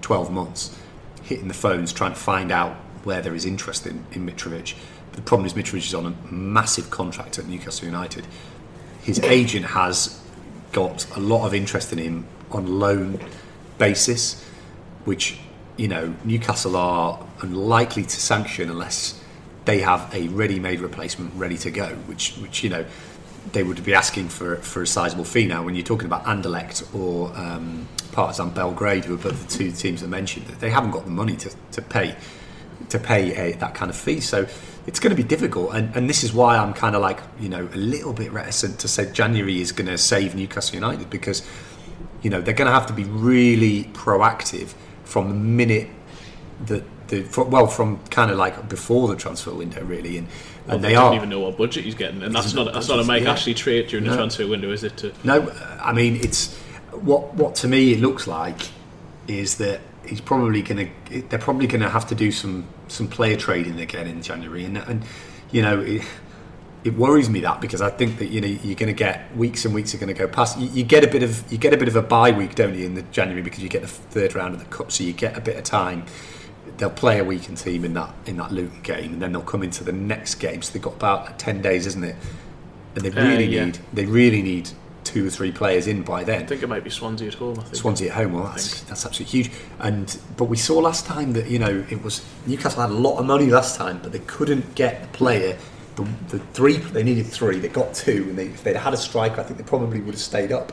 [SPEAKER 4] twelve months, hitting the phones trying to find out where there is interest in, in Mitrovic. The problem is Mitrovic is on a massive contract at Newcastle United. His agent has got a lot of interest in him on loan basis, which you know Newcastle are unlikely to sanction unless they have a ready-made replacement ready to go, which which you know they would be asking for for a sizable fee now. When you're talking about Anderlecht or um, Partizan Belgrade, who are both the two teams that mentioned, they haven't got the money to, to pay to pay a, that kind of fee. So it's going to be difficult, and, and this is why I'm kind of like you know a little bit reticent to say January is going to save Newcastle United because you know they're going to have to be really proactive from the minute that the well from kind of like before the transfer window really, and and
[SPEAKER 5] well,
[SPEAKER 4] they
[SPEAKER 5] they
[SPEAKER 4] are
[SPEAKER 5] don't even know what budget he's getting, and that's not that's not a Mike
[SPEAKER 4] yeah.
[SPEAKER 5] Ashley trait during the transfer window, is it? To
[SPEAKER 4] No, I mean it's what what to me it looks like is that he's probably going to they're probably going to have to do some some player trading again in January, and and you know it, it worries me that because I think that you know you're going to get weeks and weeks are going to go past. You, you get a bit of you get a bit of a bye week, don't you, in the January because you get the third round of the cup, so you get a bit of time. They'll play a weekend team in that in that Luton game, and then they'll come into the next game. So they've got about ten days, isn't it? And they
[SPEAKER 5] Uh,
[SPEAKER 4] really
[SPEAKER 5] yeah.
[SPEAKER 4] need they really need two or three players in by then.
[SPEAKER 5] I think it might be Swansea at home. I think.
[SPEAKER 4] Swansea at home, well, that's that's absolutely huge. And but we saw last time that you know it was Newcastle had a lot of money last time, but they couldn't get the player. The, the three they needed three, they got two, and they, if they'd had a striker, I think they probably would have stayed up.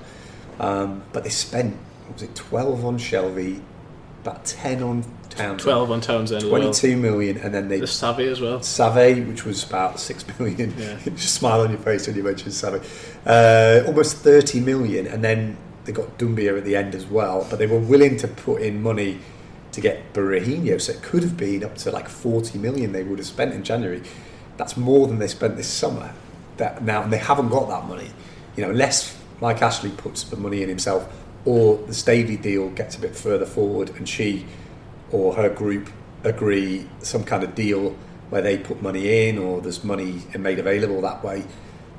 [SPEAKER 4] Um, but they spent what was it twelve on Shelvey, about ten on Townsend,
[SPEAKER 5] 12 on Townsend. as well.
[SPEAKER 4] twenty-two million, and then they
[SPEAKER 5] The Saivet as well.
[SPEAKER 4] Saivet, which was about six million.
[SPEAKER 5] Yeah. [laughs]
[SPEAKER 4] Just smile on your face when you mention Saivet. Uh, almost thirty million, and then they got Doumbia at the end as well. But they were willing to put in money to get Berahino, so it could have been up to like forty million they would have spent in January. That's more than they spent this summer. That now and they haven't got that money. You know, unless Mike Ashley puts the money in himself, or the Staveley deal gets a bit further forward, and she or her group agree some kind of deal where they put money in or there's money made available that way,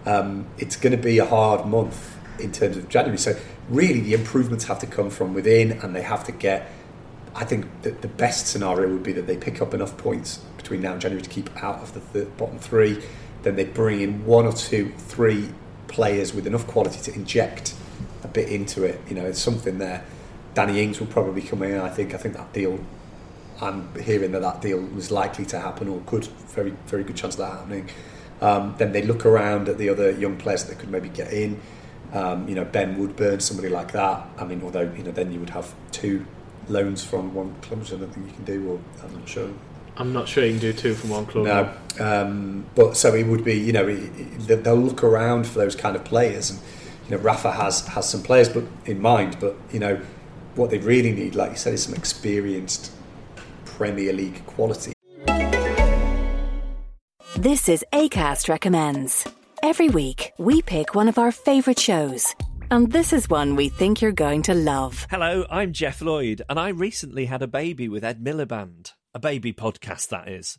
[SPEAKER 4] um, it's going to be a hard month in terms of January. So really, the improvements have to come from within, and they have to get. I think that the best scenario would be that they pick up enough points between now and January to keep out of the th- bottom three. Then they bring in one or two, three players with enough quality to inject bit into it. You know, it's something there. Danny Ings will probably come in. I think. I think that deal. I'm hearing that that deal was likely to happen, or could very very good chance of that happening. Um, then they look around at the other young players that could maybe get in. Um, you know, Ben Woodburn, somebody like that. I mean, although you know, then you would have two loans from one club, which I don't think you can do. Or I'm not sure.
[SPEAKER 5] I'm not sure you can do two from one club.
[SPEAKER 4] No, um, but so it would be, you know, it- it- they'll look around for those kind of players, and you know, Rafa has has some players, but in mind, but you know, what they really need, like you said, is some experienced Premier League quality.
[SPEAKER 1] This is ACAST Recommends. Every week, we pick one of our favourite shows. And this is one we think you're going to love.
[SPEAKER 2] Hello, I'm Geoff Lloyd, and I recently had a baby with Ed Miliband. A baby podcast, that is.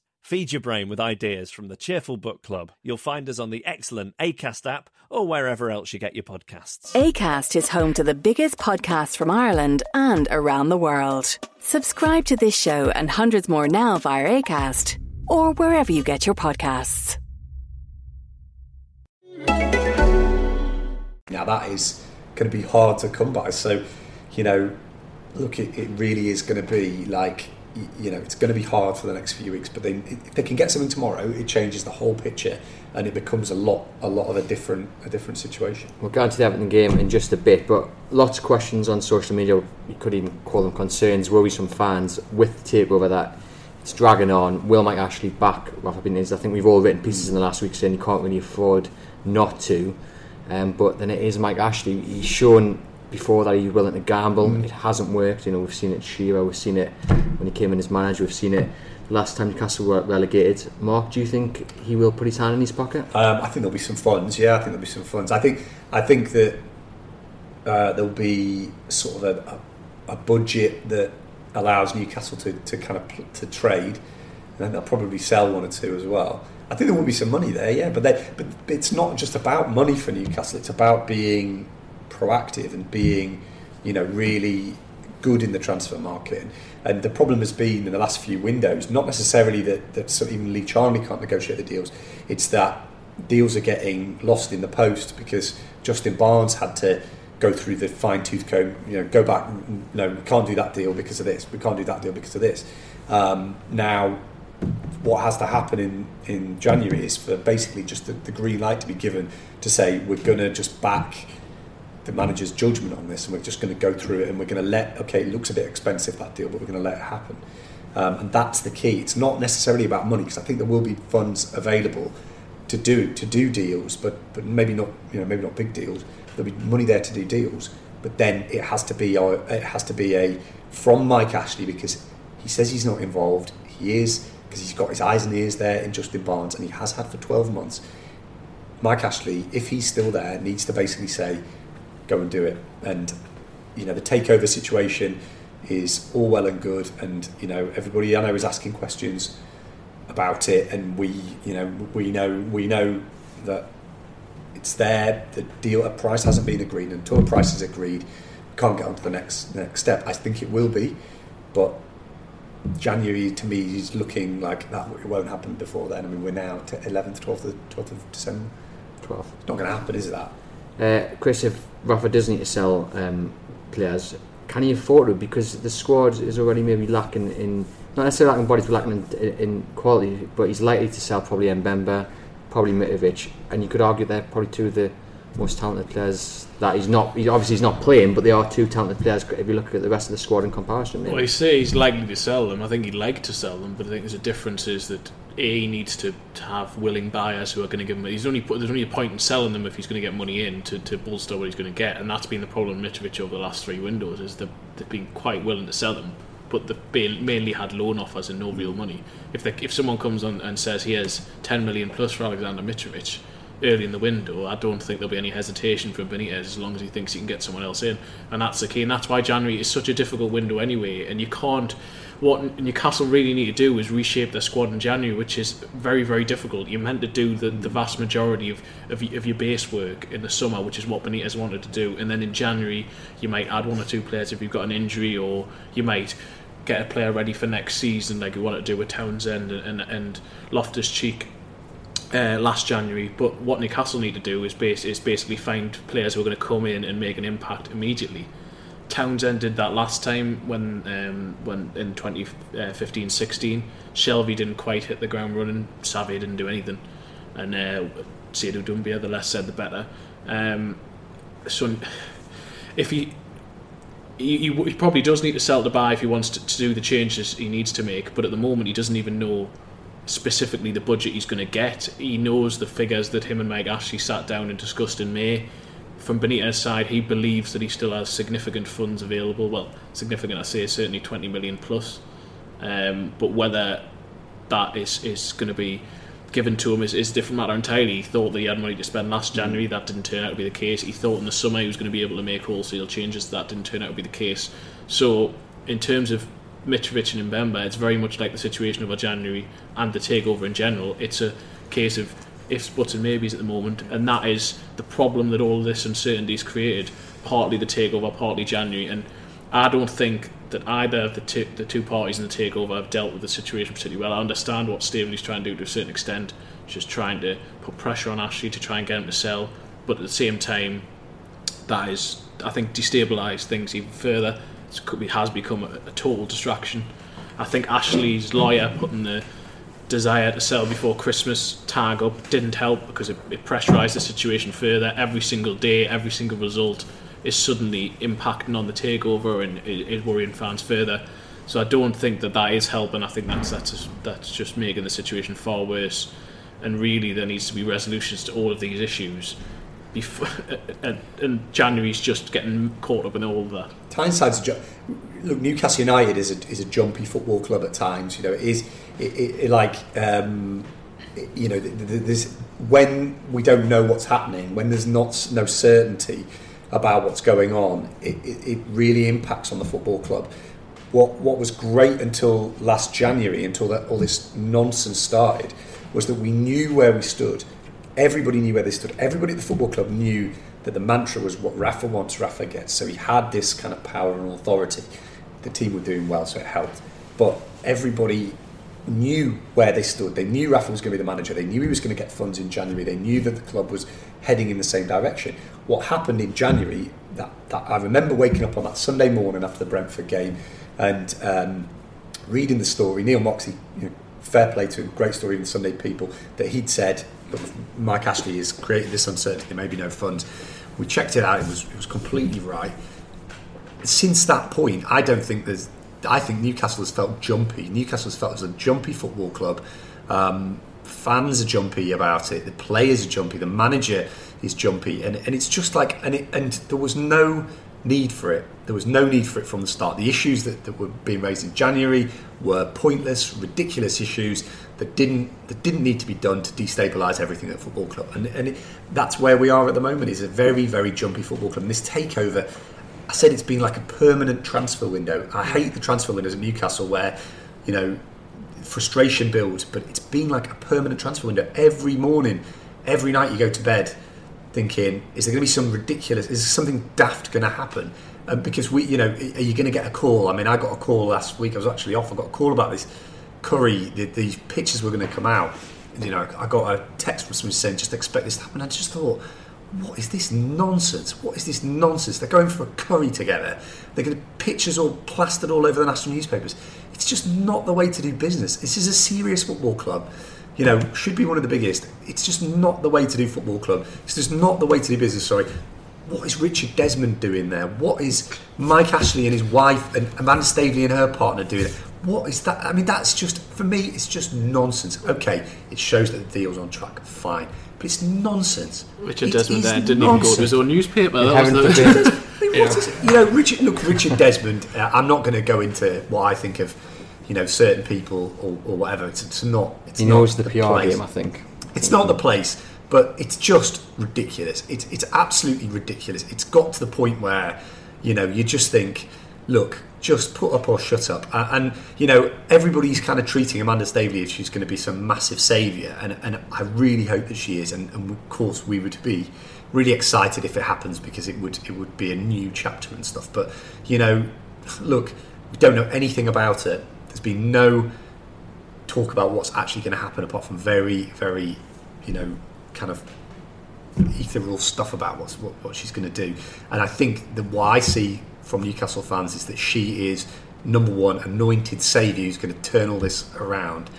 [SPEAKER 2] Feed your brain with ideas from the Cheerful Book Club. You'll find us on the excellent ACAST app or wherever else you get your podcasts.
[SPEAKER 1] ACAST is home to the biggest podcasts from Ireland and around the world. Subscribe to this show and hundreds more now via ACAST or wherever you get your podcasts.
[SPEAKER 4] Now that is going to be hard to come by. So, you know, look, it, it really is going to be like, y- you know, it's going to be hard for the next few weeks. But then, if they can get something tomorrow, it changes the whole picture, and it becomes a lot, a lot of a different, a different situation.
[SPEAKER 3] We'll get into the Everton game in just a bit, but lots of questions on social media. You could even call them concerns, worries from fans with the takeover that it's dragging on. Will Mike Ashley back Rafa Benitez? I think we've all written pieces in the last week saying you can't really afford not to. Um, but then it is Mike Ashley. He's shown before that he's willing to gamble. It hasn't worked. You know, we've seen it Shearer, we've seen it when he came in as manager, we've seen it last time Newcastle were relegated. Mark, do you think he will put his hand in his pocket?
[SPEAKER 4] Um, I think there'll be some funds. Yeah, I think there'll be some funds. I think I think that uh, there'll be sort of a, a, a budget that allows Newcastle to, to kind of to trade, and then they'll probably sell one or two as well. I think there will be some money there, yeah, but they, but it's not just about money for Newcastle. It's about being proactive and being, you know, really good in the transfer market. And the problem has been in the last few windows, not necessarily that, that of even Lee Charnley can't negotiate the deals, it's that deals are getting lost in the post because Justin Barnes had to go through the fine tooth comb, you know, go back, no, we can't do that deal because of this, we can't do that deal because of this. Um, now, what has to happen in, in January is for basically just the, the green light to be given to say we're going to just back the manager's judgment on this and we're just going to go through it and we're going to let okay it looks a bit expensive that deal but we're going to let it happen. Um, and that's the key. It's not necessarily about money because I think there will be funds available to do to do deals but but maybe not you know maybe not big deals. There'll be money there to do deals but then it has to be a, it has to be a from Mike Ashley because he says he's not involved. He is because he's got his eyes and ears there in Justin Barnes and he has had for 12 months. Mike Ashley, if he's still there, needs to basically say, go and do it. And, you know, the takeover situation is all well and good. And, you know, everybody I know is asking questions about it. And we, you know, we know, we know that it's there. The deal, a price hasn't been agreed. And until a price is agreed, can't get on to the next, next step. I think it will be. But January to me is looking like that it won't happen before then. I mean, we're now to 11th, 12th, 12th of December.
[SPEAKER 3] 12.
[SPEAKER 4] It's not going to happen, is that?
[SPEAKER 3] Uh, Chris, if Rafa does need to sell, um, players, can he afford to? Because the squad is already maybe lacking in not necessarily lacking bodies, but lacking in, in quality. But he's likely to sell probably Mbemba, probably Mitrovic, and you could argue they're probably two of the most talented players that he's not. He obviously he's not playing, but they are two talented players. If you look at the rest of the squad in comparison, maybe.
[SPEAKER 5] Well, you say he's likely to sell them. I think he'd like to sell them, but I think there's a difference is that he needs to, to have willing buyers who are going to give him. He's only there's only a point in selling them if he's going to get money in to, to bolster what he's going to get, and that's been the problem with Mitrovic over the last three windows is they've, they've been quite willing to sell them, but they've mainly had loan offers and no real money. If they, if someone comes on and says he has 10 million plus for Alexander Mitrovic early in the window, I don't think there'll be any hesitation from Benitez as long as he thinks he can get someone else in, and that's the key. And that's why January is such a difficult window anyway, and you can't what Newcastle really need to do is reshape their squad in January, which is very, very difficult. You're meant to do the, the vast majority of, of, of your base work in the summer, which is what Benitez wanted to do. And then in January, you might add one or two players if you've got an injury, or you might get a player ready for next season, like you want to do with Townsend and, and, and Loftus Cheek. Uh, last January, but what Newcastle need to do is, is basically find players who are going to come in and make an impact immediately. Townsend did that last time when um, when in 2015-16. Shelvey didn't quite hit the ground running. Saivet didn't do anything, and uh, Doumbia, the less said the better. Um, so if he he, he, probably does need to sell to buy if he wants to, to, do the changes he needs to make. But at the moment, he doesn't even know specifically the budget he's going to get. He knows the figures that him and Mike Ashley sat down and discussed in May from Benitez's side, he believes that he still has significant funds available. Well, significant, I say, certainly 20 million plus. Um, but whether that is, is going to be given to him is, is a different matter entirely. He thought that he had money to spend last January. That didn't turn out to be the case. He thought in the summer he was going to be able to make wholesale changes. That didn't turn out to be the case. So, in terms of Mitrovic and Mbemba, it's very much like the situation over January and the takeover in general. It's a case of ifs, buts, and maybes at the moment, and that is the problem that all this uncertainty has created. Partly the takeover, partly January, and I don't think that either of the two, the two parties in the takeover have dealt with the situation particularly well. I understand what Staveley's trying to do to a certain extent, just trying to put pressure on Ashley to try and get him to sell, but at the same time, that is, I think, destabilised things even further. It has become a, a total distraction. I think Ashley's lawyer putting the desire to sell before Christmas tag up didn't help because it, it pressurised the situation further. Every single day, every single result is suddenly impacting on the takeover and is worrying fans further. So I don't think that that is helping. I think that's that's that's just making the situation far worse. And really, there needs to be resolutions to all of these issues. Before, [laughs] and, January's just getting caught up in all the. that.
[SPEAKER 4] Tyneside, ju- look, Newcastle United is a, is a jumpy football club at times. You know, it is it, it, like um, you know, there's when we don't know what's happening, when there's not no certainty about what's going on, it, it, really impacts on the football club. What what was great until last January, until that, all this nonsense started, was that we knew where we stood. Everybody knew where they stood. Everybody at the football club knew that the mantra was what Rafa wants, Rafa gets. So he had this kind of power and authority. The team were doing well, so it helped. But everybody knew where they stood. They knew Rafa was going to be the manager. They knew he was going to get funds in January. They knew that the club was heading in the same direction. What happened in January, that, that I remember waking up on that Sunday morning after the Brentford game and um, reading the story. Neil Moxley, you know, fair play to him, great story in the Sunday People, that he'd said, Mike Ashley has created this uncertainty, there may be no funds. We checked it out, it was, it was completely right. Since that point, I don't think there's I think Newcastle has felt jumpy. Newcastle has felt as a jumpy football club. Um, fans are jumpy about it. The players are jumpy. The manager is jumpy, and, and it's just like and it, and there was no need for it. There was no need for it from the start. The issues that, that were being raised in January were pointless, ridiculous issues that didn't that didn't need to be done to destabilise everything at football club. And, and it, that's where we are at the moment. Is a very very jumpy football club. And this takeover I said it's been like a permanent transfer window. I hate the transfer windows at Newcastle where, you know, frustration builds, but it's been like a permanent transfer window. Every morning, every night you go to bed thinking, is there going to be some ridiculous, is something daft going to happen? Because we, you know, are you going to get a call? I mean, I got a call last week. I was actually off. I got a call about this Curry. The, these pictures were going to come out. You know, I got a text from someone saying, just expect this to happen. I just thought, what is this nonsense? What is this nonsense? They're going for a curry together. They're going to pictures all plastered all over the national newspapers. It's just not the way to do business. This is a serious football club. You know, should be one of the biggest. It's just not the way to do football club. It's just not the way to do business. Sorry. What is Richard Desmond doing there? What is Mike Ashley and his wife and Amanda Staveley and her partner doing? What is that? I mean, that's just for me. It's just nonsense. Okay, it shows that the deal's on track. Fine, but it's nonsense.
[SPEAKER 5] Richard
[SPEAKER 4] It
[SPEAKER 5] Desmond
[SPEAKER 4] is
[SPEAKER 5] there didn't even go to his own newspaper. That was the.
[SPEAKER 4] I mean, [laughs] what is it? You know, Richard. Look, Richard Desmond. Uh, I'm not going to go into what I think of, you know, certain people or, or whatever. It's, it's not. It's
[SPEAKER 3] He
[SPEAKER 4] not
[SPEAKER 3] knows the PR
[SPEAKER 4] place.
[SPEAKER 3] game, I think.
[SPEAKER 4] It's not the place, but it's just ridiculous. It's it's absolutely ridiculous. It's got to the point where, you know, you just think, look, just put up or shut up. Uh, and you know, everybody's kind of treating Amanda Staveley as she's going to be some massive saviour, and and I really hope that she is. And, and of course, we would be really excited if it happens because it would it would be a new chapter and stuff. But you know, look, we don't know anything about it. There's been no talk about what's actually going to happen apart from very, very, you know, kind of ethereal stuff about what's, what, what she's going to do. And I think that what I see from Newcastle fans is that she is number one anointed saviour who's going to turn all this around.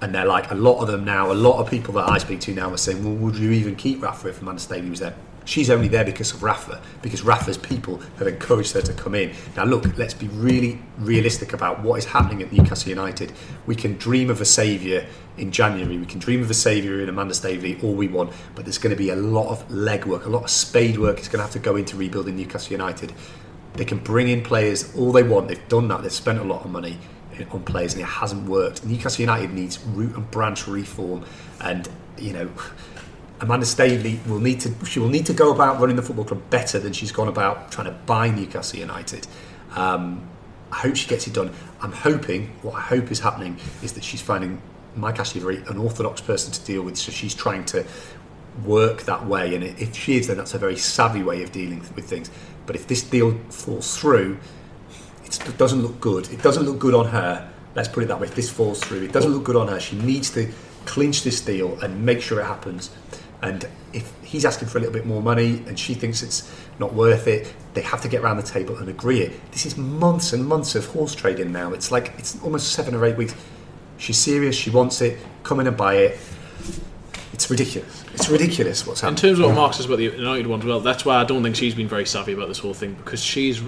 [SPEAKER 4] And they're like a lot of them now. A lot of people that I speak to now are saying, "Well, would you even keep Rafa if Amanda Staveley was there?" She's only there because of Rafa, because Rafa's people have encouraged her to come in. Now, look, let's be really realistic about what is happening at Newcastle United. We can dream of a saviour in January. We can dream of a saviour in Amanda Staveley, all we want. But there's going to be a lot of legwork, a lot of spade work is going to have to go into rebuilding Newcastle United. They can bring in players all they want. They've done that. They've spent a lot of money on players, and it hasn't worked. Newcastle United needs root and branch reform, and you know. Amanda Staveley will need to she will need to go about running the football club better than she's gone about trying to buy Newcastle United. Um, I hope she gets it done. I'm hoping what I hope is happening is that she's finding Mike Ashley a very unorthodox person to deal with, so she's trying to work that way. And if she is, then that's a very savvy way of dealing with things. But if this deal falls through, it doesn't look good. It doesn't look good on her. Let's put it that way. If this falls through, it doesn't look good on her. She needs to clinch this deal and make sure it happens. And if he's asking for a little bit more money and she thinks it's not worth it, they have to get around the table and agree it. This is months and months of horse trading now. It's like it's almost seven or eight weeks. She's serious. She wants it. Come in and buy it. It's ridiculous. It's ridiculous what's happening.
[SPEAKER 5] In terms of what Mark says about the United one as well, that's why I don't think she's been very savvy about this whole thing because she's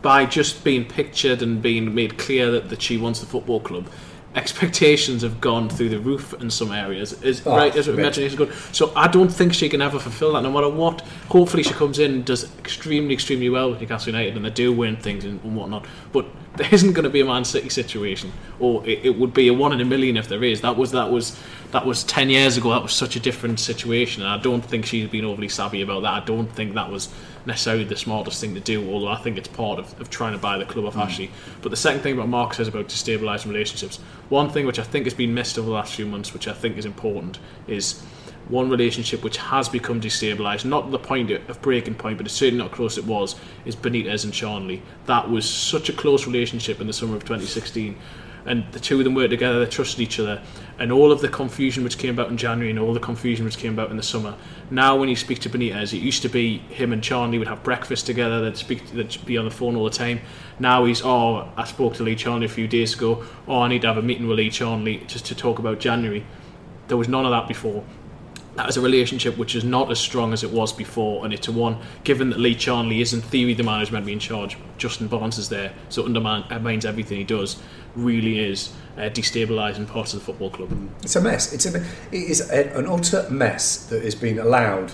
[SPEAKER 5] by just being pictured and being made clear that, that she wants the football club. Expectations have gone through the roof in some areas. Is
[SPEAKER 4] Oh,
[SPEAKER 5] right as imagination good. So I don't think she can ever fulfil that, no matter what. Hopefully, she comes in and does extremely, extremely well with Newcastle United, and they do win things and, and whatnot. But there isn't going to be a Man City situation, or it, it would be a one in a million if there is. That was that was that was ten years ago. That was such a different situation, and I don't think she's been overly savvy about that. I don't think that was necessarily the smartest thing to do. Although I think it's part of, of trying to buy the club off hmm. Ashley. But the second thing about Mark says about destabilising relationships, one thing which I think has been missed over the last few months, which I think is important, is one relationship which has become destabilised, not the point of breaking point, but it's certainly not close it was, is Benitez and Charnley. That was such a close relationship in the summer of 2016. And the two of them worked together, they trusted each other. And all of the confusion which came about in January and all the confusion which came about in the summer. Now, when you speak to Benitez, it used to be him and Charnley would have breakfast together, they'd, speak, they'd be on the phone all the time. Now he's, oh, I spoke to Lee Charnley a few days ago, oh, I need to have a meeting with Lee Charnley just to talk about January. There was none of that before that is a relationship which is not as strong as it was before, and it's a one. Given that Lee Charnley is in theory the man who's meant to be in charge, Justin Barnes is there, so undermines everything he does. Really is uh, destabilising parts of the football club.
[SPEAKER 4] It's a mess. It's a, it is a, an utter mess that has been allowed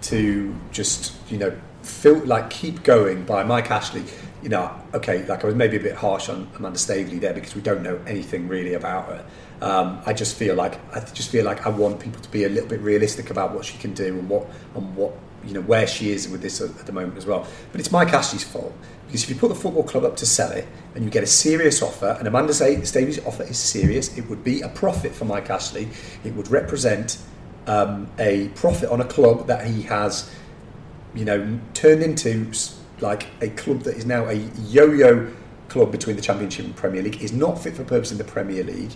[SPEAKER 4] to just you know feel like keep going by Mike Ashley. You know, okay, like I was maybe a bit harsh on Amanda Staveley there because we don't know anything really about her. Um, I just feel like I just feel like I want people to be a little bit realistic about what she can do and what and what you know where she is with this at, the moment as well. But it's Mike Ashley's fault because if you put the football club up to sell it and you get a serious offer, and Amanda Staveley's offer is serious, it would be a profit for Mike Ashley. It would represent um, a profit on a club that he has, you know, turned into like a club that is now a yo-yo club between the Championship and Premier League. Is not fit for purpose in the Premier League.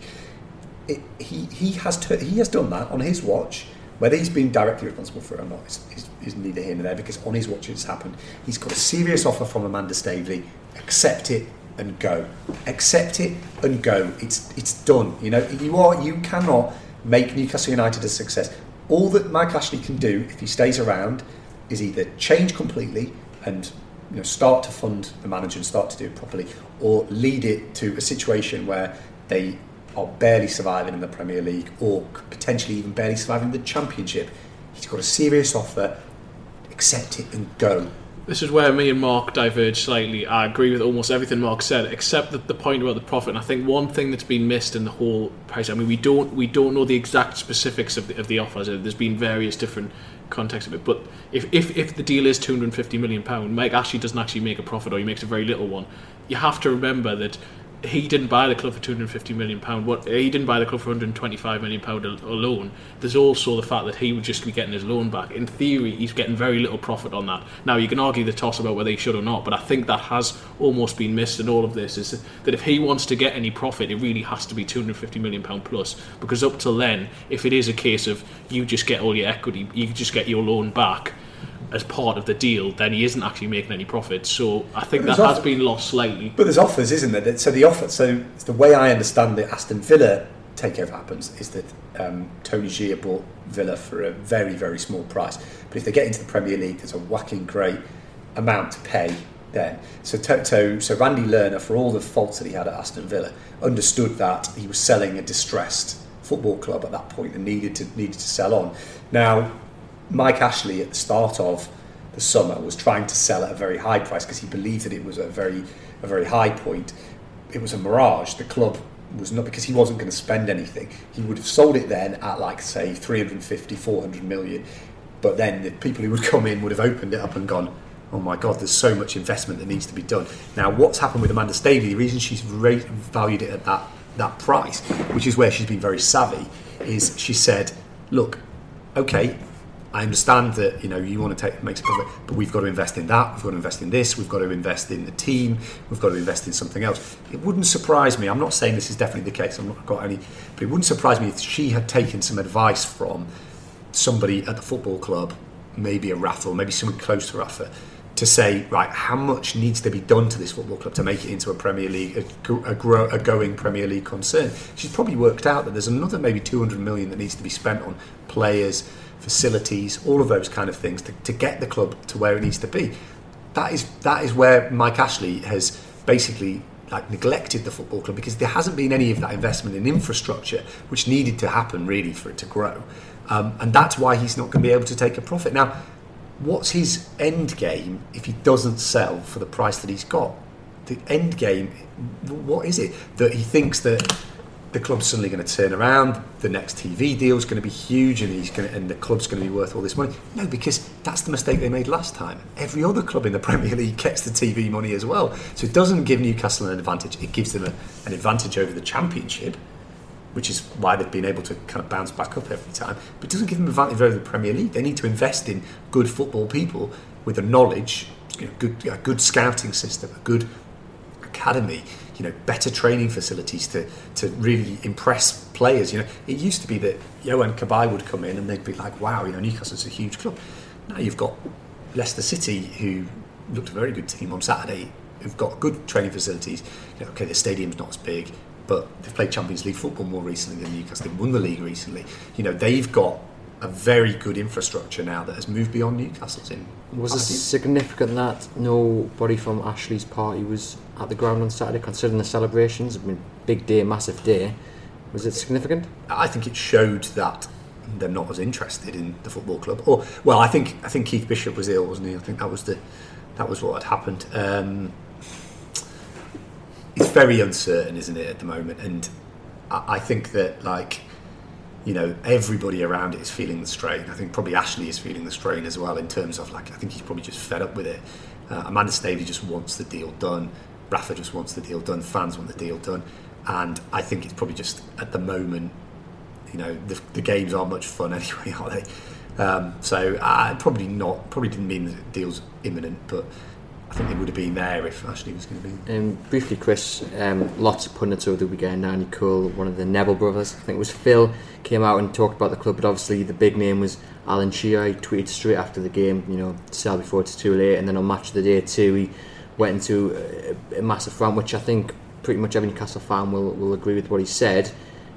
[SPEAKER 4] It, he he has tur he has done that on his watch, Whether he's been directly responsible for it or not is, is, is neither here nor there because on his watch it's happened. He's got a serious offer from Amanda Staveley. Accept it and go. Accept it and go. It's it's done. You know you are you cannot make Newcastle United a success. All that Mike Ashley can do if he stays around is either change completely and you know start to fund the manager and start to do it properly, or lead it to a situation where they are barely surviving in the Premier League or potentially even barely surviving the Championship. He's got a serious offer. Accept it and go.
[SPEAKER 5] This is where me and Mark diverge slightly. I agree with almost everything Mark said, except that the point about the profit. And I think one thing that's been missed in the whole price. I mean, we don't we don't know the exact specifics of the, of the offers. There's been various different contexts of it. But if, if, if the deal is 250 million pound, Mike Ashley doesn't actually make a profit, or he makes a very little one. You have to remember that he didn't buy the club for 250 million pound. What he didn't buy the club for 125 million pound alone. There's also the fact that he would just be getting his loan back. In theory, he's getting very little profit on that. Now you can argue the toss about whether he should or not, but I think that has almost been missed in all of this. Is that if he wants to get any profit, it really has to be 250 million pound plus. Because up till then, if it is a case of you just get all your equity, you just get your loan back as part of the deal, then he isn't actually making any profit. So I think that has been lost slightly.
[SPEAKER 4] But there's offers, isn't there? So the offer, so the way I understand the Aston Villa takeover happens is that um, Tony Xia bought Villa for a very very small price. But if they get into the Premier League, there's a whacking great amount to pay. Then, so so so Randy Lerner, for all the faults that he had at Aston Villa, understood that he was selling a distressed football club at that point and needed to needed to sell on. Now Mike Ashley at the start of the summer was trying to sell at a very high price because he believed that it was a very a very high point. It was a mirage. The club was not because he wasn't going to spend anything. He would have sold it then at like say 350 400 million. But then the people who would come in would have opened it up and gone, oh my god, there's so much investment that needs to be done. Now, what's happened with Amanda Staveley? The reason she's rate, valued it at that that price, which is where she's been very savvy, is she said, look, okay, I understand that you know you want to take make some profit, but we've got to invest in that. We've got to invest in this. We've got to invest in the team. We've got to invest in something else. It wouldn't surprise me. I'm not saying this is definitely the case. I'm not got any, but it wouldn't surprise me if she had taken some advice from somebody at the football club, maybe a Rafa, maybe someone close to Rafa, to say right how much needs to be done to this football club to make it into a Premier League, a, a, grow, a going Premier League concern. She's probably worked out that there's another maybe 200 million that needs to be spent on players facilities, all of those kind of things to, to get the club to where it needs to be. That is that is where Mike Ashley has basically like neglected the football club because there hasn't been any of that investment in infrastructure which needed to happen really for it to grow, um, and that's why he's not going to be able to take a profit now. What's his end game if he doesn't sell for the price that he's got? The end game, what is it that he thinks that the club's suddenly going to turn around. The next TV deal is going to be huge, and he's going to, and the club's going to be worth all this money. No, because that's the mistake they made last time. Every other club in the [laughs] Premier League gets the TV money as well, so it doesn't give Newcastle an advantage. It gives them a, an advantage over the Championship, which is why they've been able to kind of bounce back up every time. But it doesn't give them an advantage over the Premier League. They need to invest in good football people with the knowledge, you know, good a good scouting system, a good academy you know better training facilities to to really impress players. You know, it used to be that Yohan Cabaye would come in and they'd be like, "Wow, you know, Newcastle's a huge club." Now you've got Leicester City, who looked a very good team on Saturday, who've got good training facilities. You know, okay, the stadium's not as big, but they've played Champions League football more recently than Newcastle. They've won the league recently. You know, they've got a very good infrastructure now that has moved beyond Newcastle's in.
[SPEAKER 3] Was it significant that nobody from Ashley's party was at the ground on Saturday, considering the celebrations? I mean, big day, massive day. Was it significant?
[SPEAKER 4] I think it showed that they're not as interested in the football club. Or, well, I think I think Keith Bishop was ill, wasn't he? I think that was the that was what had happened. Um, very uncertain, isn't it, at the moment? And I, think that like you know, everybody around it is feeling the strain. I think probably Ashley is feeling the strain as well in terms of like, I think he's probably just fed up with it. Uh, Amanda Staveley just wants the deal done. Rafa just wants the deal done. Fans want the deal done. And I think it's probably just at the moment, you know, the, the games aren't much fun [laughs] anyway, are they? Um, so uh, probably not, probably didn't mean the deal's imminent, but I think they would have been there if Ashley was going to be.
[SPEAKER 3] Um, briefly, Chris, um, lots of pundits over the weekend. Andy Cole, one of the Neville brothers, I think it was Phil, came out and talked about the club, but obviously the big name was Alan Shearer. He tweeted straight after the game, you know, sell before it's too late. And then on match of the day, too, he went into a, a massive rant, which I think pretty much every Newcastle fan will, will agree with what he said.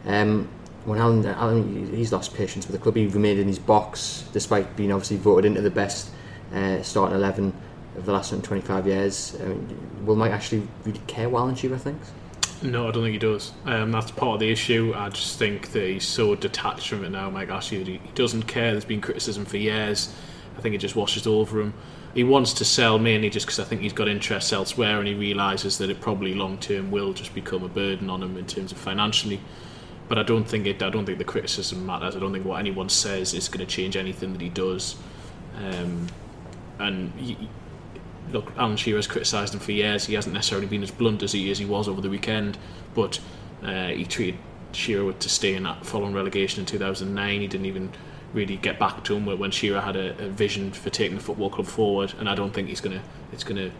[SPEAKER 3] Um, when Alan, Alan, he's lost patience with the club. He remained in his box despite being obviously voted into the best uh, starting 11 of the last 25 years. I mean, will Mike actually really care what Alan Shearer thinks?
[SPEAKER 5] No, I don't think he does. Um, that's part of the issue. I just think that he's so detached from it now, Mike Ashley, he, he doesn't care. There's been criticism for years. I think it just washes over him. He wants to sell mainly just because I think he's got interests elsewhere and he realises that it probably long term will just become a burden on him in terms of financially. But I don't think it. I don't think the criticism matters. I don't think what anyone says is going to change anything that he does. Um, and he, look, Alan Shearer has criticised him for years. He hasn't necessarily been as blunt as he as he was over the weekend, but uh, he treated Shearer to stay in that following relegation in 2009. He didn't even really get back to him when Shearer had a, a vision for taking the football club forward, and I don't think he's gonna it's gonna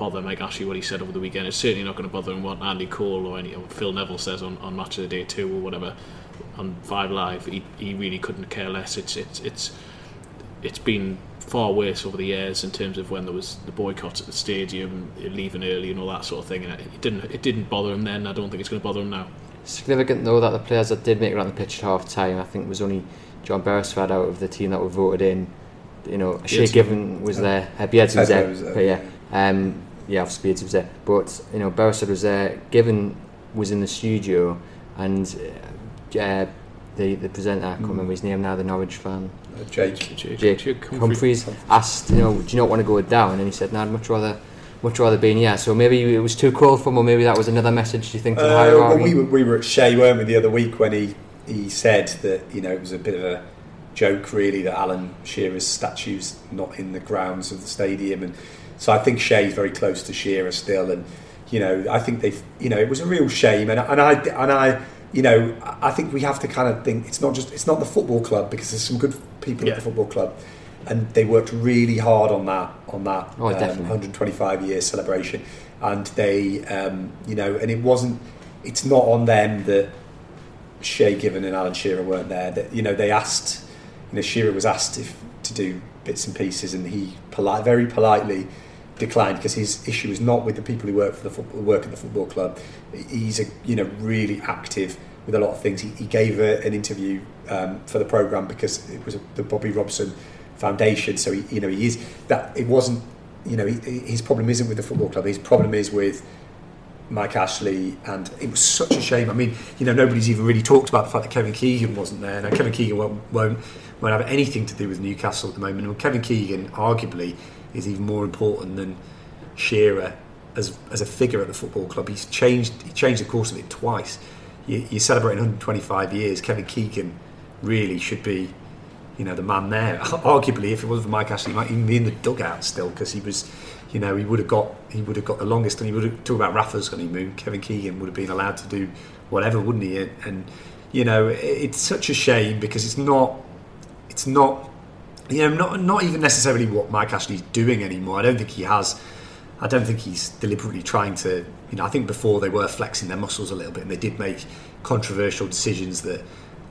[SPEAKER 5] bother Mike Ashley what he said over the weekend. It's certainly not going to bother him what Andy Cole or any or Phil Neville says on, on Match of the Day two or whatever on Five Live. He, he really couldn't care less. It's it's it's it's been far worse over the years in terms of when there was the boycott at the stadium, leaving early, and all that sort of thing. And it didn't it didn't bother him then. I don't think it's going to bother him now.
[SPEAKER 3] Significant though that the players that did make it on the pitch at half time, I think, was only John Beresford out of the team that were voted in. You know, Shay Given was there, uh, Beardsy was there, was there, but yeah, um, yeah, obviously Beardsy was there. But you know, Beresford was there. Given was in the studio, and uh, the the presenter, I can't mm. remember his name now, the Norwich fan.
[SPEAKER 4] Uh, Jake.
[SPEAKER 3] Jake, Jake, Jake Humphreys asked, you know, do you not want to go with down? And he said, no, I'd much rather much rather be in yeah. So maybe it was too cold for him, or maybe that was another message. Do you think to the uh,
[SPEAKER 4] Well, we were, we were at Shea, weren't we, the other week when he he said that you know it was a bit of a joke really that Alan Shearer's statue's not in the grounds of the stadium, and so I think Shea's very close to Shearer still, and you know I think they've you know it was a real shame, and, and I and I you know I think we have to kind of think it's not just it's not the football club because there's some good people yeah. at the football club. And they worked really hard on that on that
[SPEAKER 3] oh, um,
[SPEAKER 4] 125 year celebration, and they, um, you know, and it wasn't. It's not on them that Shay Given and Alan Shearer weren't there. That you know they asked, you know Shearer was asked if to do bits and pieces, and he polite, very politely declined because his issue is not with the people who work for the football, work at the football club. He's a you know really active with a lot of things. He, he gave a, an interview um, for the program because it was a, the Bobby Robson Foundation. So he, you know he is that it wasn't you know he, his problem isn't with the football club. His problem is with Mike Ashley, and it was such a shame. I mean, you know, nobody's even really talked about the fact that Kevin Keegan wasn't there. Now, Kevin Keegan won't, won't, won't have anything to do with Newcastle at the moment. And Kevin Keegan, arguably, is even more important than Shearer as, as a figure at the football club. He's changed he changed the course of it twice. You, you're celebrating 125 years. Kevin Keegan really should be, you know, the man there. [laughs] Arguably, if it wasn't for Mike Ashley, he might even be in the dugout still because he was you know, he would have got he would have got the longest, and he would have talk about Rafa's honeymoon. Kevin Keegan would have been allowed to do whatever, wouldn't he? And, and you know, it's such a shame because it's not, it's not, you know, not not even necessarily what Mike Ashley's doing anymore. I don't think he has. I don't think he's deliberately trying to. You know, I think before they were flexing their muscles a little bit, and they did make controversial decisions that.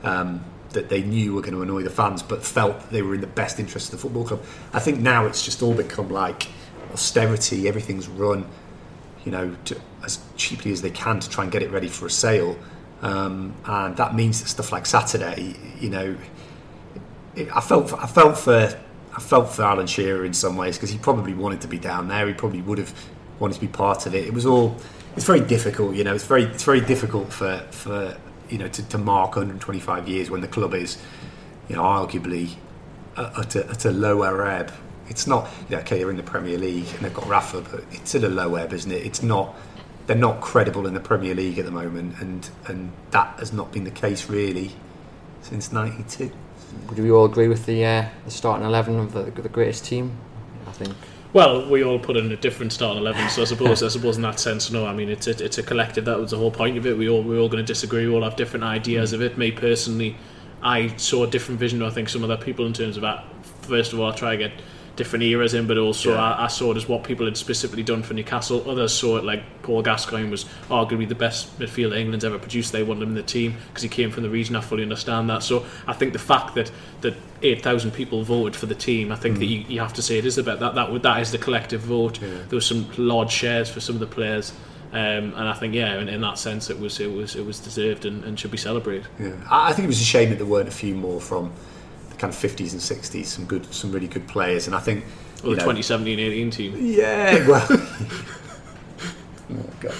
[SPEAKER 4] Um, that they knew were going to annoy the fans, but felt they were in the best interest of the football club. I think now it's just all become like austerity, everything's run, you know, to, as cheaply as they can to try and get it ready for a sale. Um, and that means that stuff like Saturday, you know, it, I felt I felt for I felt for Alan Shearer in some ways because he probably wanted to be down there. He probably would have wanted to be part of it. It was all it's very difficult, you know. It's very it's very difficult for for you know to, to mark 125 years when the club is, you know, arguably at a, at a lower ebb it's not yeah, okay. They're in the Premier League and they've got Rafa, but it's at a low ebb, isn't it? It's not. They're not credible in the Premier League at the moment, and and that has not been the case really since '92.
[SPEAKER 3] Would we all agree with the uh, the starting eleven of the, the greatest team? I think.
[SPEAKER 5] Well, we all put in a different starting eleven, so I suppose I suppose in that sense, no. I mean, it's a, it's a collective. That was the whole point of it. We all we're all going to disagree. We all have different ideas of it. Me personally, I saw a different vision. I think some other people in terms of that. First of all, I try to get different eras in, but also
[SPEAKER 4] Yeah.
[SPEAKER 5] I, I saw it as what people had specifically done for Newcastle. Others saw it like Paul Gascoigne was arguably the best midfielder England's ever produced. They wanted him in the team because he came from the region. I fully understand that. So I think the fact that that eight thousand people voted for the team, I think that you, you have to say it is about that. That that is the collective vote. There was some large shares for some of the players. Um, and I think, yeah, in, in that sense, it was it was it was deserved and, and should be celebrated.
[SPEAKER 4] Yeah. I think it was a shame that there weren't a few more from kind of 50s and 60s, some good, some really good players. And I think, you
[SPEAKER 5] the
[SPEAKER 4] know,
[SPEAKER 5] 2017-18 team.
[SPEAKER 4] Yeah, well. [laughs] oh God.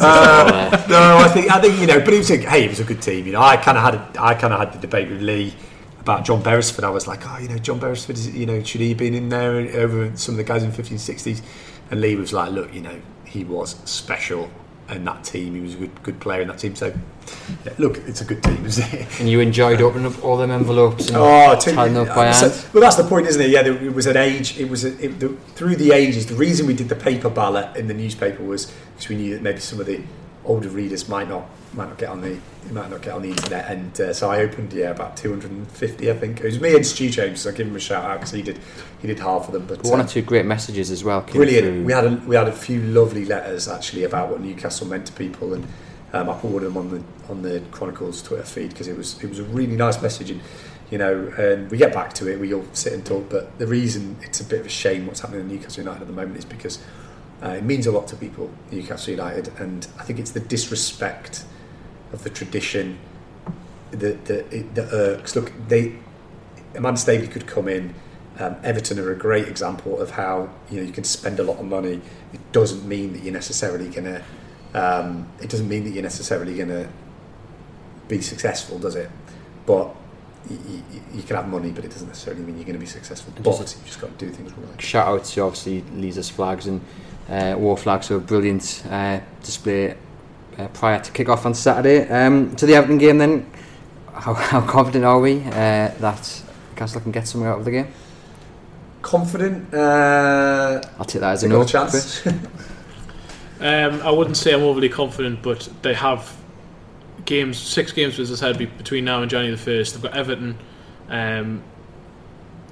[SPEAKER 4] Uh, no, I think I think you know, but it was a hey, it was a good team. You know, I kind of had a, I kind of had the debate with Lee about John Beresford. I was like, oh, you know, John Beresford, is, you know, should he have been in there over some of the guys in 50s, 60s? And Lee was like, look, you know, he was special in that team. He was a good good player in that team. So, yeah, look, it's a good team, isn't it?
[SPEAKER 3] And you enjoyed opening up all them envelopes and
[SPEAKER 4] Oh, to,
[SPEAKER 3] tying them up by
[SPEAKER 4] so-
[SPEAKER 3] hand.
[SPEAKER 4] well, that's the point, isn't it? Yeah, there, it was an age. It was a, it, the, through the ages. The reason we did the paper ballot in the newspaper was because we knew that maybe some of the older readers might not might not get on the might not get on the internet. And uh, so I opened, yeah, about 250, I think. It was me and Stu James. So I give him a shout out because he did he did half of them. But
[SPEAKER 3] One
[SPEAKER 4] uh,
[SPEAKER 3] or two great messages as well.
[SPEAKER 4] Brilliant.
[SPEAKER 3] through.
[SPEAKER 4] We had a, we had a few lovely letters actually about what Newcastle meant to people, and um, I put them on the on the Chronicles Twitter feed because it was it was a really nice message, and you know, and we get back to it. We all sit and talk, but the reason it's a bit of a shame what's happening in Newcastle United at the moment is because uh, it means a lot to people, Newcastle United, and I think it's the disrespect of the tradition that that that irks. Look, they Amanda Staveley could come in. Um, Everton are a great example of how you know you can spend a lot of money. It doesn't mean that you're necessarily gonna. Um, it doesn't mean that you're necessarily gonna be successful, does it? But you, you, you can have money, but it doesn't necessarily mean you're going to be successful. But
[SPEAKER 3] does
[SPEAKER 4] you just got to do things right.
[SPEAKER 3] shout out to obviously Lisa's flags and uh, Wor Flags so a brilliant uh, display uh, prior to kick off on Saturday. Um, to the Everton game then, how, [laughs] how confident are we uh, that Castle can get something out of the game?
[SPEAKER 4] Confident. Uh,
[SPEAKER 3] I'll take that as a no.
[SPEAKER 4] chance. [laughs]
[SPEAKER 5] Um, I wouldn't say I'm overly confident, but they have games, six games, as I said, between now and January the first. They've got Everton. Um,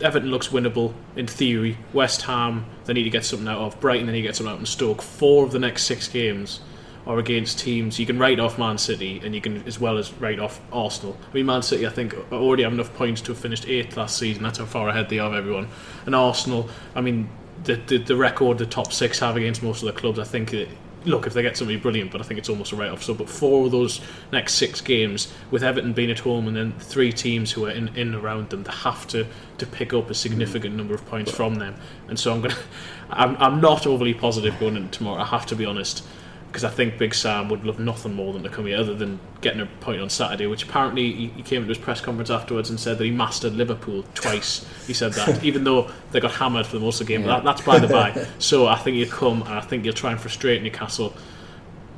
[SPEAKER 5] Everton looks winnable in theory. West Ham, they need to get something out of. Brighton, they need to get something out of. Stoke. Four of the next six games are against teams you can write off Man City, and you can as well as write off Arsenal. I mean, Man City, I think, already have enough points to have finished eighth last season. That's how far ahead they are of everyone. And Arsenal, I mean, the, the, the record the top six have against most of the clubs, I think. It, look, if they get somebody brilliant, but I think it's almost a write off. So, but four of those next six games, with Everton being at home and then three teams who are in, in around them, they have to, to pick up a significant number of points from them. And so I'm gonna, [laughs] I'm, I'm not overly positive going into tomorrow. I have to be honest. Because I think Big Sam would love nothing more than to come here, other than getting a point on Saturday. Which apparently he, he came into his press conference afterwards and said that he mastered Liverpool twice. He said that, [laughs] even though they got hammered for the most of the game. But that, that's by the by. [laughs] So I think he'll come, and I think he'll try and frustrate Newcastle.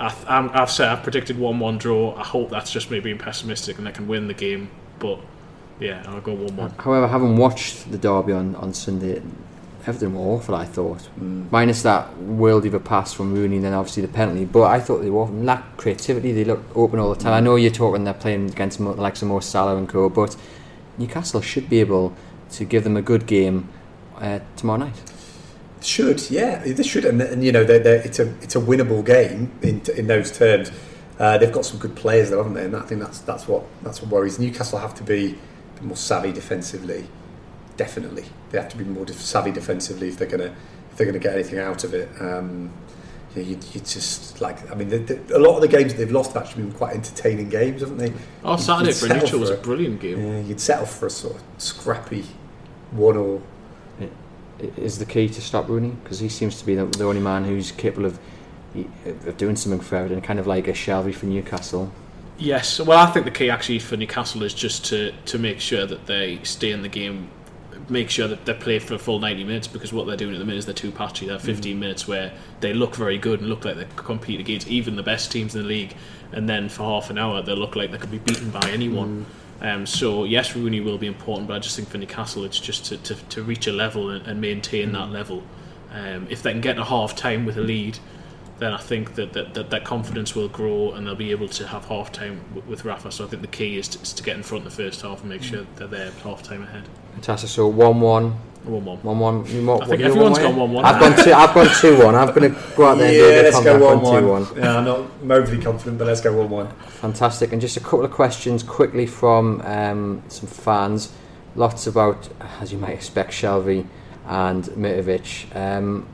[SPEAKER 5] I th- I'm, I've said I've predicted one-one draw. I hope that's just me being pessimistic and they can win the game. But yeah, I'll go one-one.
[SPEAKER 3] However, having watched the derby on, on Sunday, Everton were awful, I thought. Minus that world of a pass from Rooney and then obviously the penalty. But I thought they were awful. lacked creativity. They looked open all the time. I know you're talking they're playing against mo- like some more Salah and co, but Newcastle should be able to give them a good game uh, tomorrow night.
[SPEAKER 4] Should yeah, they should, and, and you know they're, they're, it's a it's a winnable game in in those terms. Uh, they've got some good players though, haven't they? And I think that's that's what that's what worries. Newcastle have to be more savvy defensively. Definitely, they have to be more savvy defensively if they're gonna if they're gonna get anything out of it. Um, you, you, you just like I mean, the, the, a lot of the games that they've lost have actually been quite entertaining games, haven't they?
[SPEAKER 5] Oh, Saturday for neutral was a brilliant game.
[SPEAKER 4] Yeah, you'd settle for a sort of scrappy one or
[SPEAKER 3] Is the key to stop Rooney? Because he seems to be the, the only man who's capable of, of doing something for Everton, kind of like a Shelvey for Newcastle.
[SPEAKER 5] Yes, well, I think the key actually for Newcastle is just to, to make sure that they stay in the game, make sure that they play for a full 90 minutes because what they're doing at the minute is they're too patchy. They're 15 minutes where they look very good and look like they compete against even the best teams in the league, and then for half an hour they look like they could be beaten by anyone. Um, so yes, Rooney will be important, but I just think for Newcastle it's just to, to, to reach a level and, and maintain that level. Um, if they can get a half time with a lead, then I think that that, that that confidence will grow and they'll be able to have half time w- with Rafa. So I think the key is to, is to get in front in the first half and make sure they're there half time ahead.
[SPEAKER 3] Fantastic. So 1 1,
[SPEAKER 5] One one.
[SPEAKER 3] One one. You want,
[SPEAKER 5] I think
[SPEAKER 3] you
[SPEAKER 5] everyone's
[SPEAKER 3] one
[SPEAKER 5] gone one-one.
[SPEAKER 3] I've gone two. I've gone two one. I'm going to go out there. and do a
[SPEAKER 4] Yeah, let's go
[SPEAKER 3] comeback
[SPEAKER 4] one one.
[SPEAKER 3] two one.
[SPEAKER 4] Yeah, I'm not overly confident, but let's go one one.
[SPEAKER 3] Fantastic. And just a couple of questions quickly from um, some fans. Lots about, as you might expect, Shelvey and Mitrovic. Um,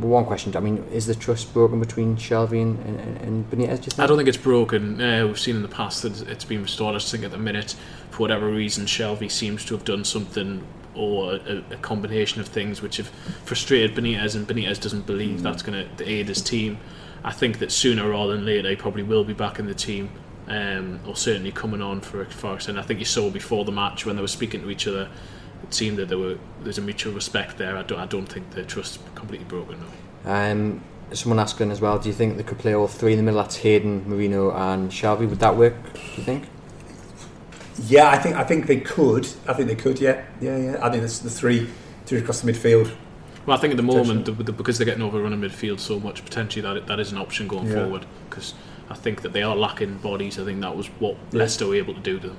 [SPEAKER 3] one question. I mean, is the trust broken between Shelvey and, and, and Benitez? Do?
[SPEAKER 5] I don't think it's broken. Uh, we've seen in the past that it's been restored. I just think at the minute, for whatever reason, Shelvey seems to have done something or a, a combination of things which have frustrated Benitez, and Benitez doesn't believe that's going to aid his team. I think that sooner rather than later, he probably will be back in the team, um, or certainly coming on for Forest. And I think you saw before the match when they were speaking to each other, it seemed that there were there's a mutual respect there. I don't, I don't think the trust completely broken. No.
[SPEAKER 3] Um, someone asking as well, do you think they could play all three in the middle? That's Hayden, Merino, and Shelvey. Would that work? Do you think?
[SPEAKER 4] Yeah, I think I think they could. I think they could. Yeah, yeah, yeah. I think it's the three, three across the midfield.
[SPEAKER 5] Well, I think at the moment, the, the, because they're getting overrun in midfield so much, potentially that that is an option going
[SPEAKER 4] Yeah.
[SPEAKER 5] forward. Because I think that they are lacking bodies. I think that was what
[SPEAKER 4] Yeah.
[SPEAKER 5] Leicester were able to do to them.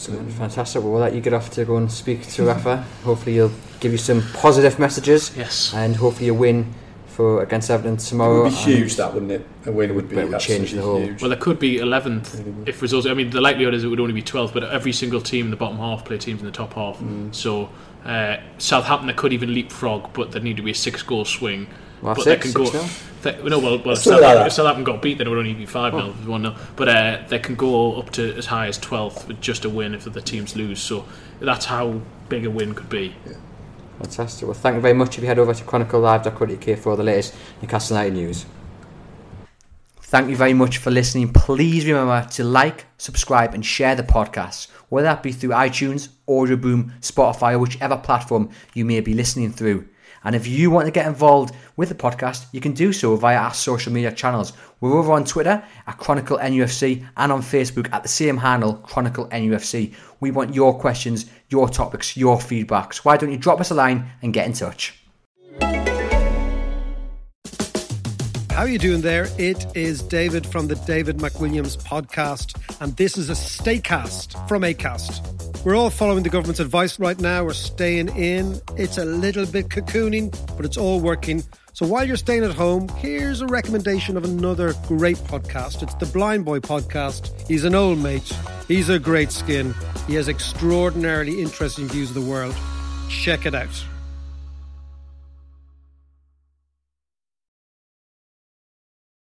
[SPEAKER 4] Absolutely.
[SPEAKER 3] Fantastic. Well, we'll let you get off to go and speak to Rafa. [laughs] hopefully, he'll give you some positive messages,
[SPEAKER 5] Yes.
[SPEAKER 3] and hopefully, a win for against Everton tomorrow.
[SPEAKER 4] It
[SPEAKER 3] tomorrow.
[SPEAKER 4] would be huge, that wouldn't it? A win would be
[SPEAKER 3] But it would change the whole-
[SPEAKER 4] huge.
[SPEAKER 5] Well, it could be 11th if results. I mean, the likelihood is it would only be 12th, but every single team in the bottom half play teams in the top half.
[SPEAKER 4] Mm.
[SPEAKER 5] So uh, Southampton could even leapfrog, but there need to be a six-goal swing.
[SPEAKER 3] Well,
[SPEAKER 5] but
[SPEAKER 3] six,
[SPEAKER 5] they can
[SPEAKER 3] six
[SPEAKER 5] go.
[SPEAKER 3] nil?
[SPEAKER 5] Th- no, well, well if,
[SPEAKER 4] Something like
[SPEAKER 5] Southampton,
[SPEAKER 4] that.
[SPEAKER 5] if Southampton got beat, then it would only be five 0
[SPEAKER 3] Oh.
[SPEAKER 5] one 0 But uh, they can go up to as high as 12th with just a win if the teams lose. So that's how big a win could be.
[SPEAKER 3] Fantastic. Well, thank you very much. If you head over to chroniclelive.co.uk for all the latest Newcastle United news. Thank you very much for listening. Please remember to like, subscribe, and share the podcast, whether that be through iTunes, Audioboom, Spotify, or whichever platform you may be listening through. And if you want to get involved with the podcast, you can do so via our social media channels. We're over on Twitter at Chronicle NUFC and on Facebook at the same handle, Chronicle NUFC. We want your questions, your topics, your feedbacks. Why don't you drop us a line and get in touch?
[SPEAKER 6] How are you doing there? It is David from the David McWilliams podcast, and this is a Staycast from Acast. We're all following the government's advice right now. We're staying in. It's a little bit cocooning, but it's all working. So while you're staying at home, here's a recommendation of another great podcast. It's the Blind Boy podcast. He's an old mate. He's a great skin. He has extraordinarily interesting views of the world. Check it out.